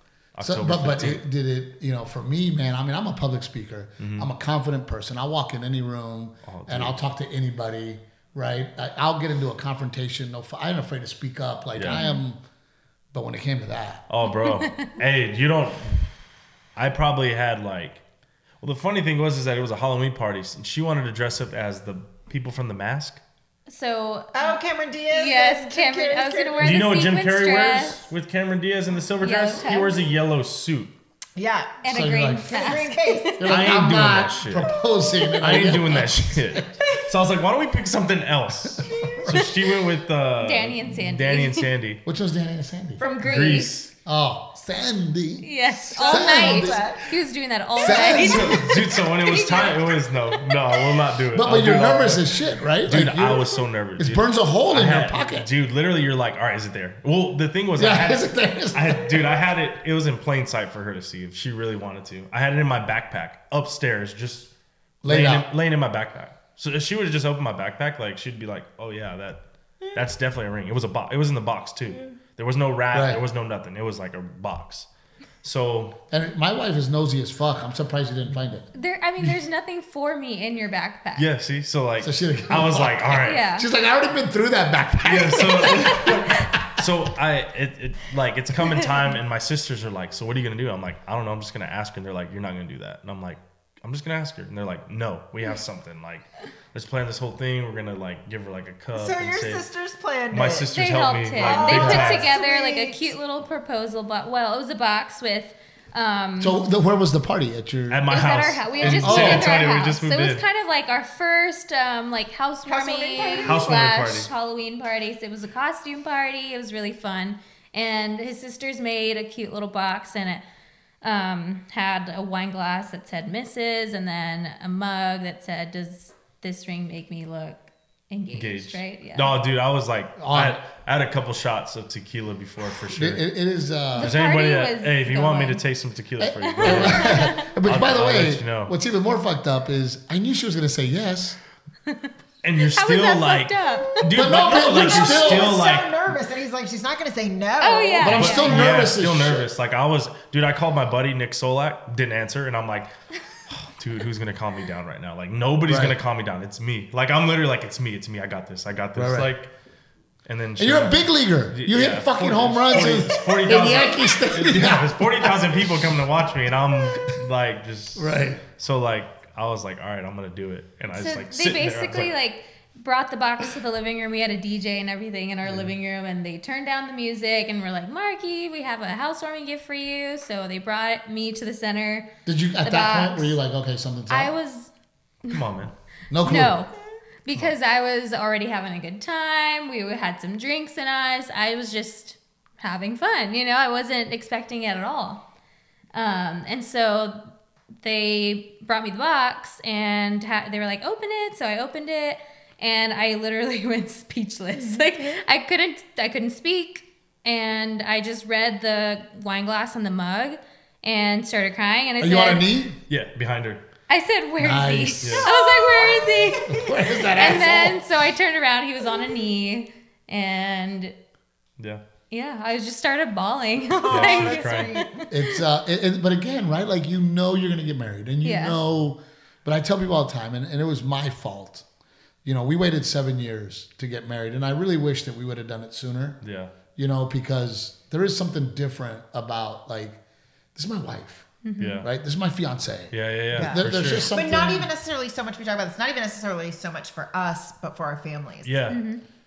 So, October but but 15th. it, did it? You know, for me, man. I mean, I'm a public speaker. Mm-hmm. I'm a confident person. I walk in any room Oh, and I'll talk to anybody. Right? I, I'll get into a confrontation. No, f- I ain't afraid to speak up. Like Yeah. I am. But when it came to that, Oh, bro. hey, you don't. I probably had like. Well, the funny thing was is that it was a Halloween party, and she wanted to dress up as the people from The Mask. So Oh, Cameron Diaz. yes, and Jim Cameron. I was gonna wear Do you the know what Jim Carrey dress wears with Cameron Diaz in the silver Yellow dress? He wears a yellow suit. Yeah. and So a green like- And green case. Like, I ain't I'm doing not that shit. proposing. I ain't doing that shit. So I was like, why don't we pick something else? So she went with uh, Danny and Sandy. Danny and Sandy. Which was Danny and Sandy? From Grease. Grease. Oh, Sandy. Yes, all Sandy. night. He was doing that all Sandy. night. So, dude, so when it was time, it was no, no, we'll not do it. But I'll but you're nervous as shit, right? Dude, Like, I was so nervous. It dude. burns a hole in I your pocket. Dude, literally, you're like, all right, is it there? Well, the thing was, I Yeah, had is it there? Is I had, dude, I had it. It was in plain sight for her to see if she really wanted to. I had it in my backpack upstairs, just Laid laying, in, laying in my backpack. So if she would have just opened my backpack, like she'd be like, "Oh yeah, that that's definitely a ring." It was a box. It was in the box too. Mm. There was no wrap. Right. There was no nothing. It was like a box. So And my wife is nosy as fuck. I'm surprised you didn't find it. There, I mean, there's nothing for me in your backpack. yeah, see, so like, So she- I was like, all right, Yeah. She's like, I already been through that backpack. Yeah, so so I it, it like it's coming time and my sisters are like, so what are you gonna do? I'm like, I don't know, I'm just gonna ask her. And they're like, You're not gonna do that. And I'm like, I'm just gonna ask her. And they're like, No, we have something. Like, let's plan this whole thing. We're gonna like give her like a cup. So and your say, sisters planned My it. sisters They helped helped me. him. Like, they put time. together like a cute little proposal box. Well, it was a box with. Um, So the, where was the party at your? at my house. at our house. We in had just Oh. moved San into our Antonio. We house, just so it was in. kind of like our first um, like housewarming party? Housewarming slash party. Halloween party. So it was a costume party. It was really fun, and his sisters made a cute little box, and it um, had a wine glass that said "Mrs." and then a mug that said, "Does this ring make me look engaged, Engaged. right? Yeah. No, dude, I was like. I, had, I had a couple shots of tequila before for sure. It, it- it is. Uh, Is The there anybody that, hey, if you want me to going. taste some tequila for you, but I'll- by the way, you know. what's even more fucked up is I knew she was going to say yes. and you're How still was that like, up? dude, But but no, no, like you're you're still- still so like, nervous, and he's like, she's not gonna say no. Oh, yeah. But I'm Yeah. still yeah, nervous. still as shit. nervous. Like I was, dude. I called my buddy Nick Solak, didn't answer, and I'm like, dude, who's gonna calm me down right now? Like nobody's Right. gonna calm me down. It's me. Like I'm literally like, it's me, it's me. I got this. I got this. Right, right. Like, and then And you're a big leaguer. You Yeah, hit fucking 40 home runs 40 in, it's 40,000. in Yankee Stadium. yeah, there's forty thousand people coming to watch me, and I'm like just Right. So like I was like, all right, I'm gonna do it, and I So just like they sitting there, basically like, like, brought the box to the living room. We had a DJ and everything in our living room, and they turned down the music and we're like, Marky, we have a housewarming gift for you. So they brought me to the center. Did you at The that point were you like, okay, something's up? I was come on, man. no clue. no, because I was already having a good time. We had some drinks in us. I was just having fun. You know, I wasn't expecting it at all. Um, and so they brought me the box and ha- they were like, open it. So I opened it and I literally went speechless. Like I couldn't, I couldn't speak. And I just read the wine glass on the mug and started crying. And I Are said, you on a knee? Yeah, behind her. I said, where is Nice. he? Yeah. I was like, where is he? Where is that and asshole? then so I turned around, he was on a knee, and Yeah. yeah, I just started bawling. I was Yeah, she like, crying. It's uh, it, it- but again, right? Like you know you're gonna get married, and you Yeah. know. But I tell people all the time, and, and it was my fault. You know, we waited seven years to get married, and I really wish that we would have done it sooner. Yeah. You know, because there is something different about like this is my wife, Yeah. right? This is my fiance. Yeah, yeah, yeah. Yeah. There- there's sure. just something. But not even necessarily so much we talk about this. Not even necessarily so much for us, but for our families. yeah.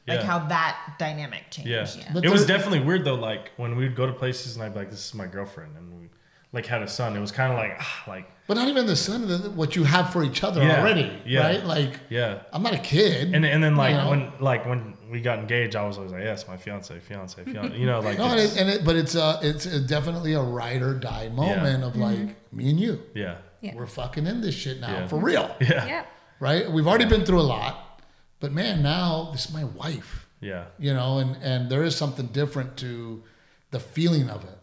Like yeah. how that dynamic changed. Yeah. Yeah. It was definitely weird though. Like when we would go to places and I'd be like, "This is my girlfriend," and we like had a son. It was kind of like, ah, like, But not even the son, the, what you have for each other Yeah. already, Yeah. right? Like yeah. I'm not a kid. And and then like You know? when like when we got engaged, I was always like, "Yes, my fiance, fiance, fiance." You know, like no, and, it, and it, but it's uh, it's uh definitely a ride or die moment of like me and you. yeah, Yeah. We're fucking in this shit now Yeah. for real, yeah, yeah, right? We've already been through a lot, but man, now this is my wife, yeah, you know, and and there is something different to the feeling of it,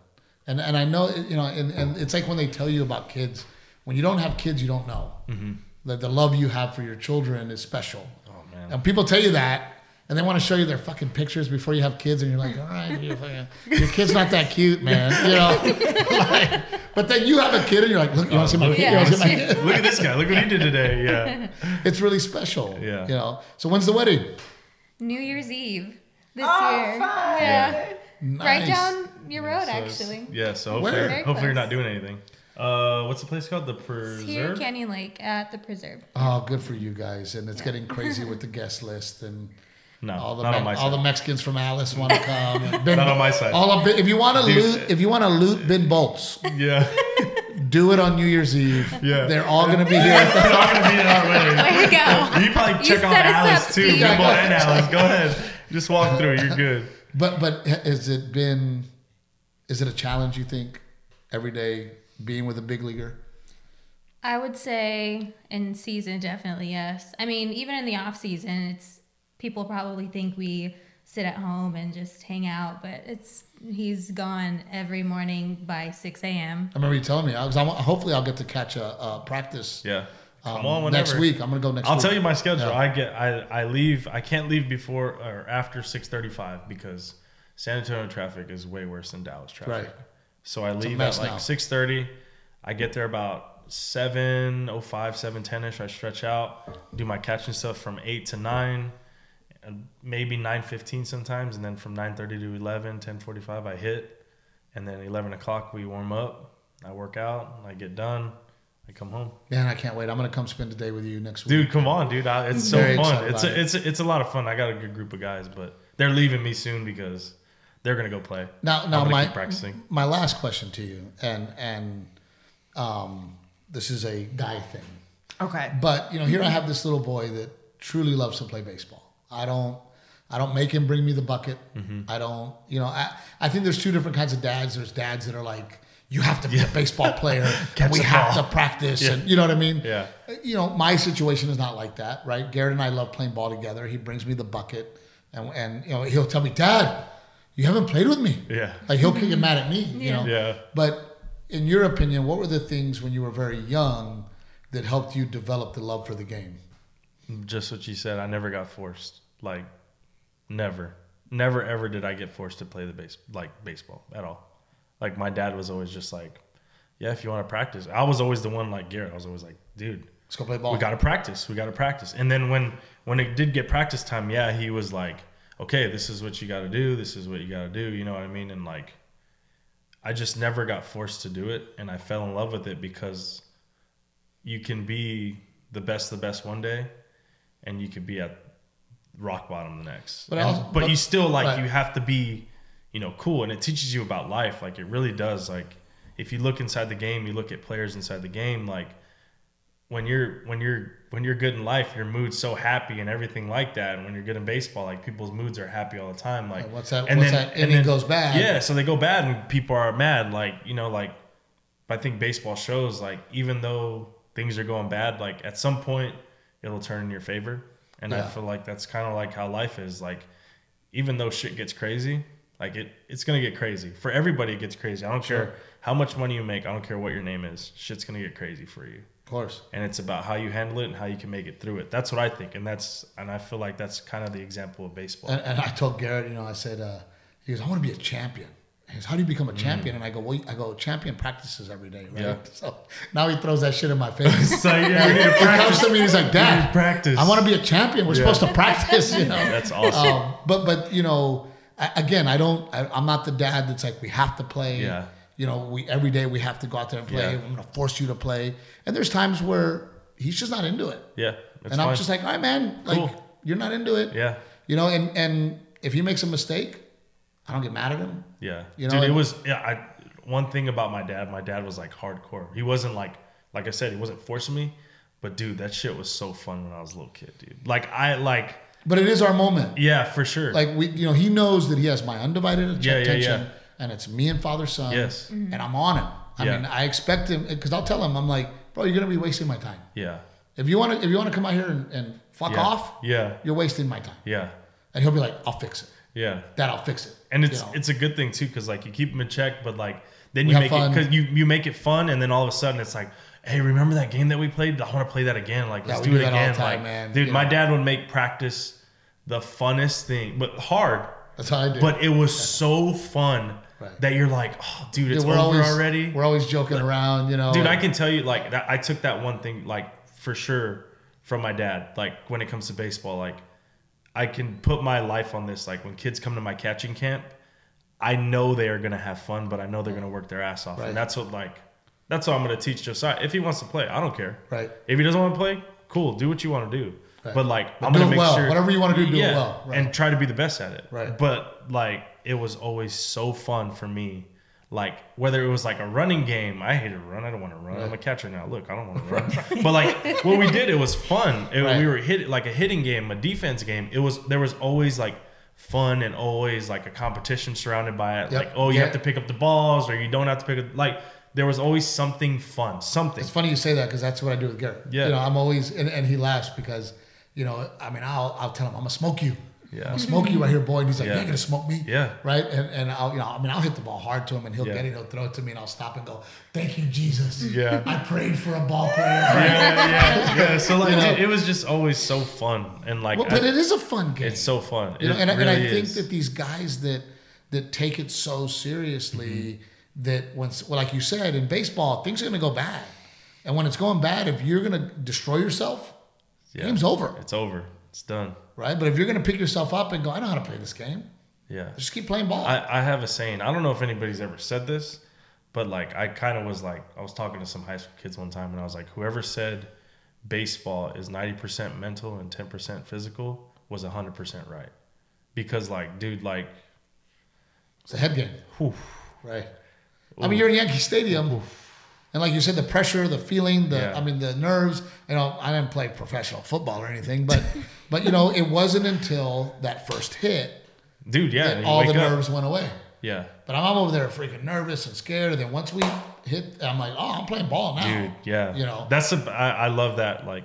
and and I know you know, and, and it's like when they tell you about kids. When you don't have kids, you don't know Mm-hmm. that the love you have for your children is special. Oh man. And people tell you that, and they want to show you their fucking pictures before you have kids, and you're like, all right, you're fucking, your kid's not that cute, man. You know, Like, but then you have a kid, and you're like, look, you want to see my kid? You see my kid? Look at this guy. Look what he did today. Yeah. It's really special. Yeah. You know. So when's the wedding? New Year's Eve this Oh, year. fun. Yeah, right Nice. down your road, So actually. Yeah. So Where? hopefully, Very hopefully you're not doing anything. Uh, what's the place called? The It's here, Preserve. Canyon Lake at the preserve. Oh, good for you guys, and it's getting crazy with the guest list and. No, All the not Me- on my all the. Mexicans from Alice want to come. Ben, Not on my side. All of, if you want to loot, if you want to loot Ben Bolts, Yeah. do it on New Year's Eve. Yeah. They're all going to be here. They're all gonna be in our wedding. Way to go. You probably You check off set us up, Alice too. Steve. Bimbo and Alice. Go ahead. Just walk through. You're good. But but has it been? Is it a challenge? You think every day being with a big leaguer? I would say in season, definitely yes. I mean, even in the off season, it's people probably think we sit at home and just hang out, but it's he's gone every morning by six a.m. I remember you telling me. I was. I, want- hopefully, I'll get to catch a, a practice. Yeah. Come um, on, whenever. next week. I'm gonna go next. Week. I'll week. tell you my schedule. Yeah. I get I, I leave I can't leave before or after six thirty five because San Antonio traffic is way worse than Dallas traffic. Right. So I leave at like six thirty. I get there about seven oh five, seven ten ish. I stretch out, do my catching stuff from eight to nine, and maybe nine fifteen sometimes, and then from nine thirty to 11, 10.45 I hit, and then eleven o'clock we warm up. I work out. I get done. I come home. Man, I can't wait. I'm gonna come spend a day with you next week. Dude, come on, dude! I, it's so Very fun. It's about a, it's a, it's a lot of fun. I got a good group of guys, but they're leaving me soon because they're gonna go play. Now, now my practicing. my last question to you, and and um, this is a guy thing, Okay. but you know, here I have this little boy that truly loves to play baseball. I don't. I don't make him bring me the bucket. Mm-hmm. I don't, you know, I, I think there's two different kinds of dads. There's dads that are like, you have to be a baseball player. and we have ball. to practice, Yeah. and you know what I mean. Yeah. You know, my situation is not like that, right? Garrett and I love playing ball together. He brings me the bucket, and and you know he'll tell me, Dad, you haven't played with me. Yeah. Like he'll get mad at me. You Yeah. know. Yeah. But in your opinion, what were the things when you were very young that helped you develop the love for the game? Mm, just what you said. I never got forced. Like, never, never, ever did I get forced to play the base like baseball at all. Like my dad was always just like, "Yeah, if you want to practice." I was always the one like Garrett. I was always like, "Dude, Let's go play ball. we got to practice. We got to practice." And then when when it did get practice time, yeah, he was like, "Okay, this is what you got to do. This is what you got to do." You know what I mean? And like, I just never got forced to do it, and I fell in love with it because you can be the best, the best one day, and you could be at rock bottom the next. But And- also- but, but- you still like right. you have to be, you know, cool, and it teaches you about life. Like it really does. Like if you look inside the game, you look at players inside the game. Like when you're when you're when you're good in life, your mood's so happy and everything like that. And when you're good in baseball, like people's moods are happy all the time. Like Right, once that- and once then, that and inning goes bad- yeah. So they go bad and people are mad. Like you know, like I think baseball shows like even though things are going bad, like at some point it'll turn in your favor. And I feel like that's kind of like how life is. Like even though shit gets crazy, like it it's gonna get crazy for everybody. It gets crazy. I don't Sure. care how much money you make. I don't care what your name is. Shit's gonna get crazy for you Of course. and it's about how you handle it and how you can make it through it. That's what I think, and that's and I feel like that's kind of the example of baseball. And, and I told Garrett, you know, I said, uh, he goes, I want to be a champion. He goes, How do you become a champion? And I go, Well, I go, champion practices every day, right? Mm. Yeah. So now he throws that shit in my face. So yeah, need to he comes to me, and he's like, Dad, practice. I want to be a champion. We're Yeah. supposed to practice, you know. That's awesome. Um, but but you know, I, again, I don't. I, I'm not the dad that's like we have to play. Yeah. You know, we every day we have to go out there and play. Yeah. I'm to force you to play. And there's times where he's just not into it, yeah, and I'm fine. just like, all right, man, like Cool. you're not into it. yeah, You know, and and if he makes a mistake, I don't get mad at him. yeah. You know, Dude, it was yeah. I one thing about my dad. My dad was like hardcore. He wasn't like like I said. He wasn't forcing me. But dude, that shit was so fun when I was a little kid, dude. Like I like But it is our moment. yeah for sure. Like we, you know, he knows that he has my undivided attention. Yeah, yeah, attention, yeah. And it's me and father son. Yes. Mm-hmm. and I'm on him. I Yeah. mean, I expect him because I'll tell him, I'm like, bro, you're gonna be wasting my time. yeah, If you want to, if you want to come out here and, and fuck yeah, off, Yeah, you're wasting my time. yeah, And he'll be like, I'll fix it. yeah. That I'll fix it. and it's You know? it's a good thing too because like you keep them in check but like then We you make fun. it because you you make it fun and then all of a sudden it's like hey remember that game that we played i want to play that again like let's we do do it that again time, like man. dude You my dad would make practice the funnest thing but hard that's how I do. but it was so fun Right. that you're like oh dude it's Yeah, we're over always already We're always joking around, you know. dude i can tell you like that i took that one thing like for sure from my dad like when it comes to baseball like i can put my life on this like when kids come to my catching camp i know they are going to have fun but i know they're going to work their ass off Right. and that's what like that's what i'm going to teach josiah if he wants to play i don't care Right. if he doesn't want to play cool do what you want to do Right. but like But i'm gonna make well. sure Whatever you wanna do, do it well. Right. and try to be the best at it Right. but like it was always so fun for me like whether it was like a running game i hate to run i don't want to run i'm a catcher now look i don't want to run but like what we did it was fun it, Right. we were hit like a hitting game a defense game it was there was always like fun and always like a competition surrounded by it Yep. like oh you Yeah. have to pick up the balls or you don't have to pick up like there was always something fun something It's funny you say that because that's what I do with Garrett. Yeah. You know, I'm always and, and he laughs because, you know, I mean, I'll I'll tell him I'm gonna smoke you. Yeah. I'm gonna smoke you right here, boy. And he's like, Yeah. You ain't gonna smoke me. Yeah. Right. And and I'll you know I mean I'll hit the ball hard to him and he'll Yeah. get it. He'll throw it to me and I'll stop and go, Thank you, Jesus. Yeah. I prayed for a ball player. yeah yeah yeah so like You know? it, it was just always so fun and like Well, I- but it is a fun game. it's so fun You know, and, I- and I think is. that these guys that that take it so seriously Mm-hmm. that once, well, like you said in baseball, things are going to go bad, and when it's going bad, if you're going to destroy yourself, Yeah. game's over, it's over it's done right? But if you're going to pick yourself up and go, I know how to play this game, yeah just keep playing ball. I, I have a saying. I don't know if anybody's ever said this, but like I kind of was like I was talking to some high school kids one time, and I was like, whoever said baseball is ninety percent mental and ten percent physical was hundred percent right, because like dude, like it's a head game, whew, right? I mean, you're in Yankee Stadium. And like you said, the pressure, the feeling, the Yeah. I mean, the nerves. You know, I didn't play professional football or anything, but but you know, it wasn't until that first hit dude, yeah, that all the up. nerves went away. Yeah. But I'm over there freaking nervous and scared. And then once we hit, I'm like, oh, I'm playing ball now. Dude, yeah. You know, That's a I, I love that. Like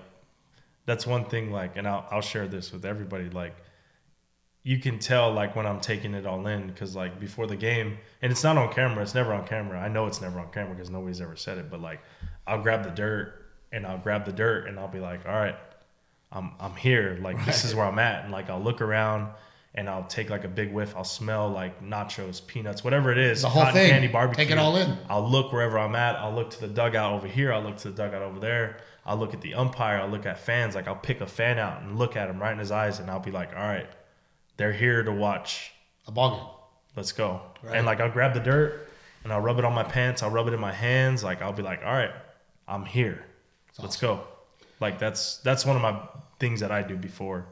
that's one thing like and I'll I'll share this with everybody. Like you can tell like when I'm taking it all in because like before the game and it's not on camera. It's never on camera. I know it's never on camera because nobody's ever said it. But like I'll grab the dirt and I'll grab the dirt and I'll be like, all right, I'm I'm here. Like this is where I'm at. And like I'll look around and I'll take like a big whiff. I'll smell like nachos, peanuts, whatever it is. The whole thing. Candy barbecue. Take it all in. I'll look wherever I'm at. I'll look to the dugout over here. I'll look to the dugout over there. I'll look at the umpire. I'll look at fans. Like I'll pick a fan out and look at him right in his eyes, and I'll be like, "All right, they're here to watch. a ball game. Let's go." Right. And like I'll grab the dirt and I'll rub it on my pants. I'll rub it in my hands. Like I'll be like, "All right, I'm here. Let's go." Like that's that's one of my things that I do before.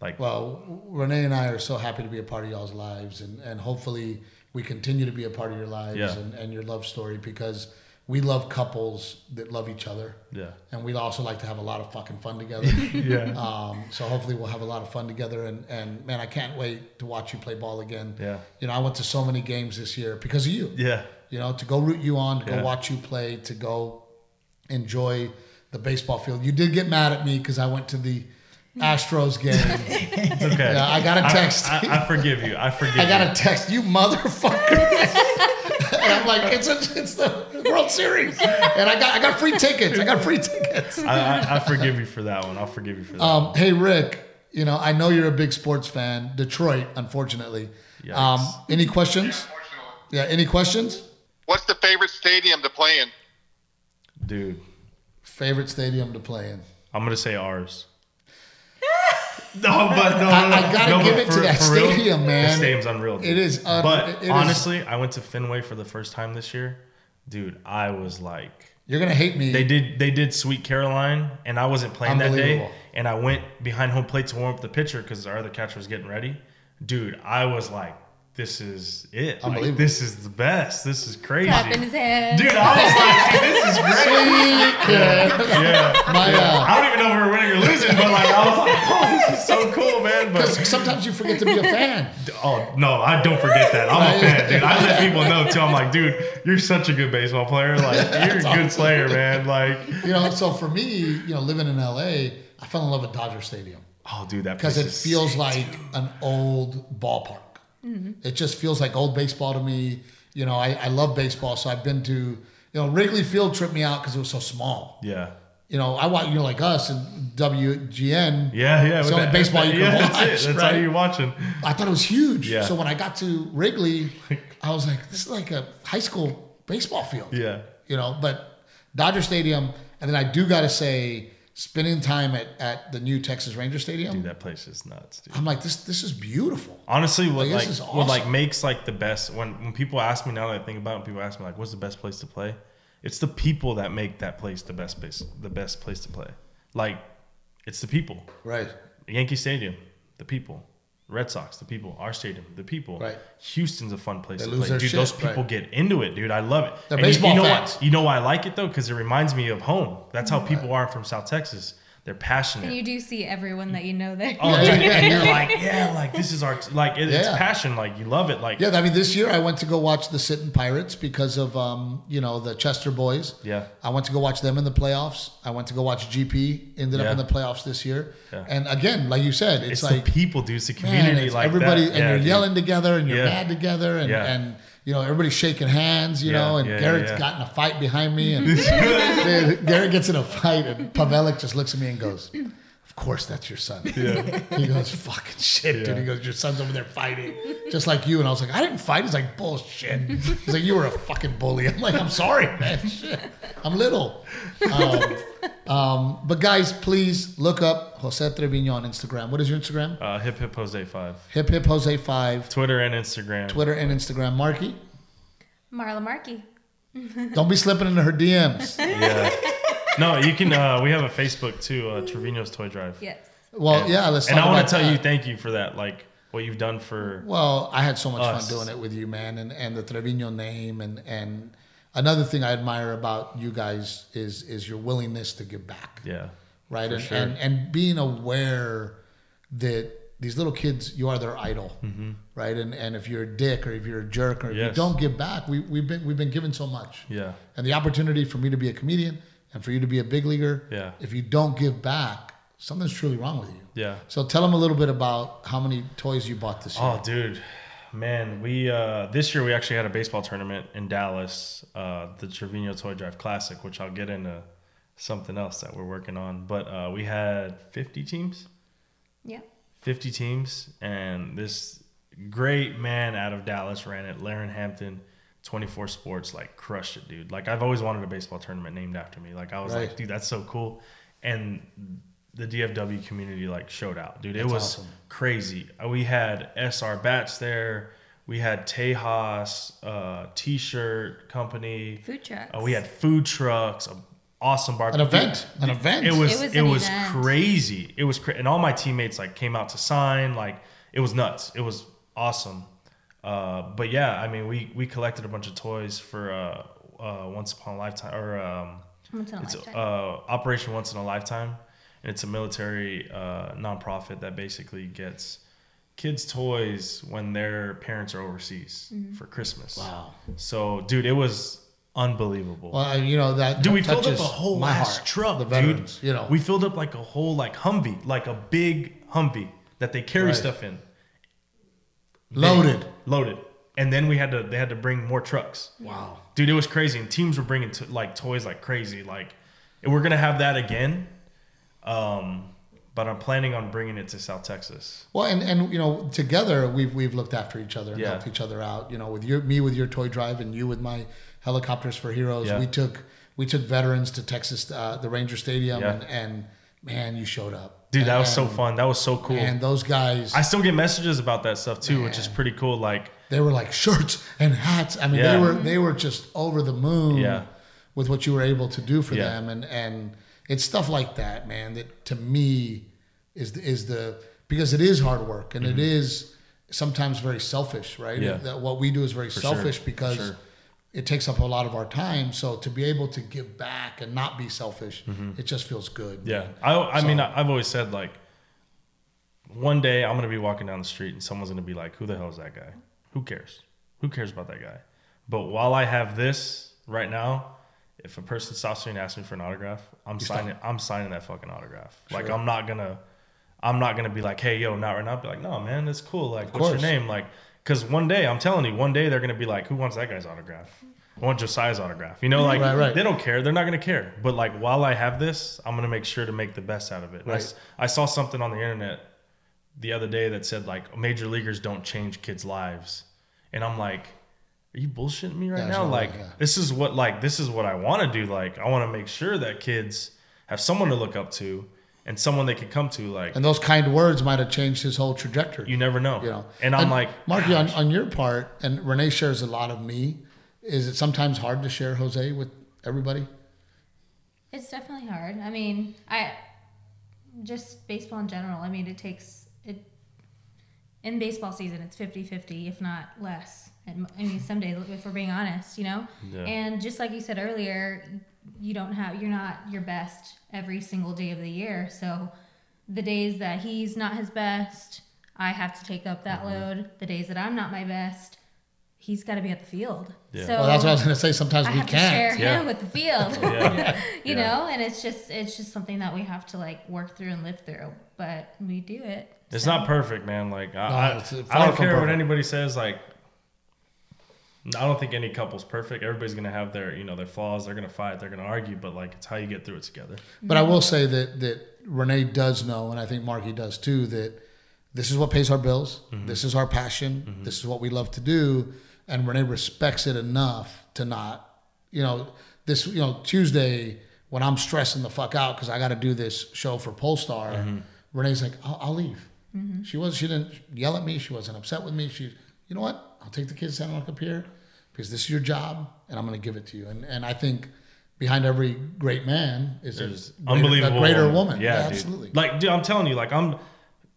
Like Well, Renee and I are so happy to be a part of y'all's lives, and, and hopefully we continue to be a part of your lives Yeah. and, and your love story because we love couples that love each other. yeah, And we'd also like to have a lot of fucking fun together. yeah, um, so hopefully we'll have a lot of fun together. And, and man, I can't wait to watch you play ball again. Yeah. You know, I went to so many games this year because of you. yeah, You know, to go root you on, to go watch you play, to go enjoy the baseball field. You did get mad at me because I went to the Astros game. It's okay. Yeah, I got a text. I, I, I forgive you. I forgive. I got a text, you motherfucker. And I'm like, it's a, it's the World Series, and I got I got free tickets. I got free tickets. I, I, I forgive you for that one. I'll forgive you for that. Um, hey Rick, you know I know you're a big sports fan. Detroit, unfortunately. Yikes. Um, any questions? Yeah, any questions? What's the favorite stadium to play in? Dude, Favorite stadium to play in? I'm gonna say ours. No, but no, no, no. I- I gotta no, give it to that real, stadium, man. The stadium's unreal. dude. It is un- but it is- honestly, I went to Fenway for the first time this year. Dude, I was like, You're gonna hate me. they did they did Sweet Caroline, and I wasn't playing that day, and I went behind home plate to warm up the pitcher because our other catcher was getting ready. Dude, I was like, this is it. Like, this is the best. This is crazy. Clapping his hands. Dude, I was like, this is great. Sweet kid. Yeah. My, uh, I don't even know if we're winning or losing, but like I was like, oh, this is so cool, man. But Because sometimes you forget to be a fan. oh no, I don't forget that. I'm a fan, dude. I let people know too. I'm like, dude, you're such a good baseball player. Like you're a good player, man. Like, You know, so for me, you know, living in LA, I fell in love with Dodger Stadium oh, dude, that because it feels sick. like an old ballpark. Mm-hmm. It just feels like old baseball to me. You know, I, I love baseball, so I've been to, you know, Wrigley Field tripped me out because it was so small. yeah. You know, I watch, you know, like us and WGN. Yeah, yeah. It's with the only that- baseball you can yeah, watch, That's, it. that's right? all you're watching. I thought it was huge. Yeah. So when I got to Wrigley, I was like, this is like a high school baseball field. Yeah. You know, but Dodger Stadium, and then I do got to say, spending time at, at the new Texas Ranger Stadium, Dude, that place is nuts, dude. I'm like, this this is beautiful. Honestly, what Like, like, is what like makes like the best when when people ask me now that I think about it, people ask me like, what's the best place to play? It's the people that make that place the best place the best place to play. Like, it's the people. Right. Yankee Stadium, the people. Red Sox, the people. Our stadium, the people. Right. Houston's a fun place They to lose play. their Dude, shit, those people right. get into it, dude. I love it. They're And you- baseball you know fans. What, you know why I like it though? Because it reminds me of home. That's how people are from South Texas. They're passionate. And you do see everyone that you know there. Oh, Yeah, dude, yeah, and you're like, yeah, like this is our like it, it's passion, like you love it, like Yeah, I mean, this year I went to go watch the Sinton Pirates because of, um, you know, the Chester boys. Yeah. I went to go watch them in the playoffs. I went to go watch GP, ended up in the playoffs this year. Yeah. And again, like you said, it's, it's, like, the people, dude. It's the man, community, it's like everybody, that. and Yeah, you're dude. yelling together and you're Yeah. mad together and, Yeah. and, you know, everybody's shaking hands, you Yeah, know, and yeah, Garrett's yeah. got in a fight behind me. And Dude, Garrett gets in a fight and Pavelik just looks at me and goes, of course that's your son. Yeah. He goes, fucking shit, dude. He goes, your son's over there fighting. Just like you. And I was like, I didn't fight. He's like, bullshit. He's like, you were a fucking bully. I'm like, I'm sorry, man. Shit. I'm little. Um, um, but guys, please look up Jose Trevino on Instagram. What is your Instagram? Uh, hip hip Jose five, Hip Hip Jose 5. Twitter and Instagram. Twitter and Instagram. Marky, Marla Markey. don't be slipping into her DMs. Yeah. No, you can. Uh, we have a Facebook too, uh, Trevino's Toy Drive. Yes. Well, yeah, let's And I want to tell you, thank you for that. Like what you've done for. Well, I had so much Us. fun doing it with you, man, and, and the Trevino name, and and another thing I admire about you guys is is your willingness to give back, Yeah. right? for And, sure. and and being aware that these little kids, you are their idol, right? And and if you're a dick or if you're a jerk or if you Mm-hmm. Don't give back, we we've been we've been given so much. Yeah. And the opportunity for me to be a comedian and for you to be a big leaguer, Yeah. if you don't give back, something's truly wrong with you. Yeah. So tell them a little bit about how many toys you bought this year. Oh, dude, man, we uh, this year we actually had a baseball tournament in Dallas, uh, the Trevino Toy Drive Classic, which I'll get into something else that we're working on. But uh, we had 50 teams, Yeah. 50 teams, and this great man out of Dallas ran it, Laren Hampton. 24 Sports like crushed it, dude. Like I've always wanted a baseball tournament named after me. Like I was Right. like, dude, that's so cool. And the DFW community like showed out, dude. It was awesome. crazy. Uh, We had SR Bats there. We had Tejas uh, T-shirt company. Food trucks. Uh, we had food trucks. A awesome bar. An event. An event. It was It it was was, an event. crazy. It was cra- and all my teammates like came out to sign. Like it was nuts. It was awesome. Uh, but yeah, I mean, we we collected a bunch of toys for uh, uh, Once Upon a Lifetime or um, Once in a it's lifetime. uh, Operation Once in a Lifetime, and it's a military uh, nonprofit that basically gets kids toys when their parents are overseas Mm-hmm. for Christmas. Wow. So, dude, it was unbelievable. Well, you know that. Dude, we that filled up a whole my ass heart, truck, The dude. you know. we filled up like a whole like Humvee, like a big Humvee that they carry Right. stuff in, loaded. loaded, and then we had to they had to bring more trucks. Wow. Dude, it was crazy, and teams were bringing to, like toys like crazy. Like, we're gonna have that again, um, but I'm planning on bringing it to South Texas. Well, and and you know, together we've we've looked after each other and Yeah. helped each other out. You know, with your me with your toy drive and you with my helicopters for heroes. Yeah. We took we took veterans to Texas, uh, the Ranger Stadium, Yeah. and and man, you showed up, Dude, that was so fun. That was so cool. And those guys, I still get messages about that stuff too, which is pretty cool. Like, they were like shirts and hats. I mean, Yeah. they were they were just over the moon Yeah. with what you were able to do for Yeah. them, and and it's stuff like that, man. That to me is the, is the because it is hard work and it is sometimes very selfish, right? Mm-hmm. Yeah. That what we do is very sure. selfish For because. sure. It takes up a lot of our time, so to be able to give back and not be selfish, it just feels good. Mm-hmm. Yeah, man. I, I So- mean, I've always said like, one day I'm gonna be walking down the street and someone's gonna be like, "Who the hell is that guy? Who cares? Who cares about that guy?" But while I have this right now, if a person stops me and asks me for an autograph, I'm You signing. I'm signing that fucking autograph. Like I'm not gonna, I'm not gonna be like, "Hey, yo, not right now." I'll be like, "No, man, that's cool. Like, what's course. your name?" Like, because one day I'm telling you, one day they're gonna be like, "Who wants that guy's autograph?" I want Josiah's autograph. You know, like Right, right. they don't care. They're not going to care. But like while I have this, I'm going to make sure to make the best out of it. Right. I, saw something on the internet the other day that said like major leaguers don't change kids' lives, and I'm like, are you bullshitting me right Yeah, now? Like yeah. this is what like this is what I want to do. Like I want to make sure that kids have someone to look up to and someone they could come to. Like And those kind words might have changed his whole trajectory. you never know. you know. And I'm like, Marky, on, on your part, and Renee shares a lot of me. Is it sometimes hard to share Jose with everybody? It's definitely hard. I mean, I just baseball in general. I mean, it takes it in baseball season. It's 50-50, if not less. I mean, some days, if we're being honest, you know. Yeah. And just like you said earlier, you don't have you're not your best every single day of the year. So the days that he's not his best, I have to take up that Mm-hmm. load. The days that I'm not my best, he's got to be at the field. Yeah. So Well, that's what I was going to say. Sometimes I we have to share can't. Yeah. him with the field. Yeah. you Yeah. know and it's just it's just something that we have to like work through and live through but we do it It's so. not perfect, man. Like I, No, I, I don't from care what anybody says. Like I don't think any couple's perfect. Everybody's gonna have their you know their flaws. They're gonna fight. They're gonna argue. But like it's how you get through it together. But I will say that that Renee does know, and I think Marky does too, that this is what pays our bills. Mm-hmm. This is our passion. This is what we love to do, and Renee respects it enough to not, you know, this you know Tuesday when I'm stressing the fuck out because I got to do this show for Pollstar. Mm-hmm. Renee's like, I'll, I'll leave. She was. She didn't yell at me. She wasn't upset with me. She, you know what? I'll take the kids down up here because this is your job, and I'm going to give it to you. And and I think behind every great man is There's a greater, unbelievable a greater woman. Yeah, Yeah, absolutely. Like dude, I'm telling you, like I'm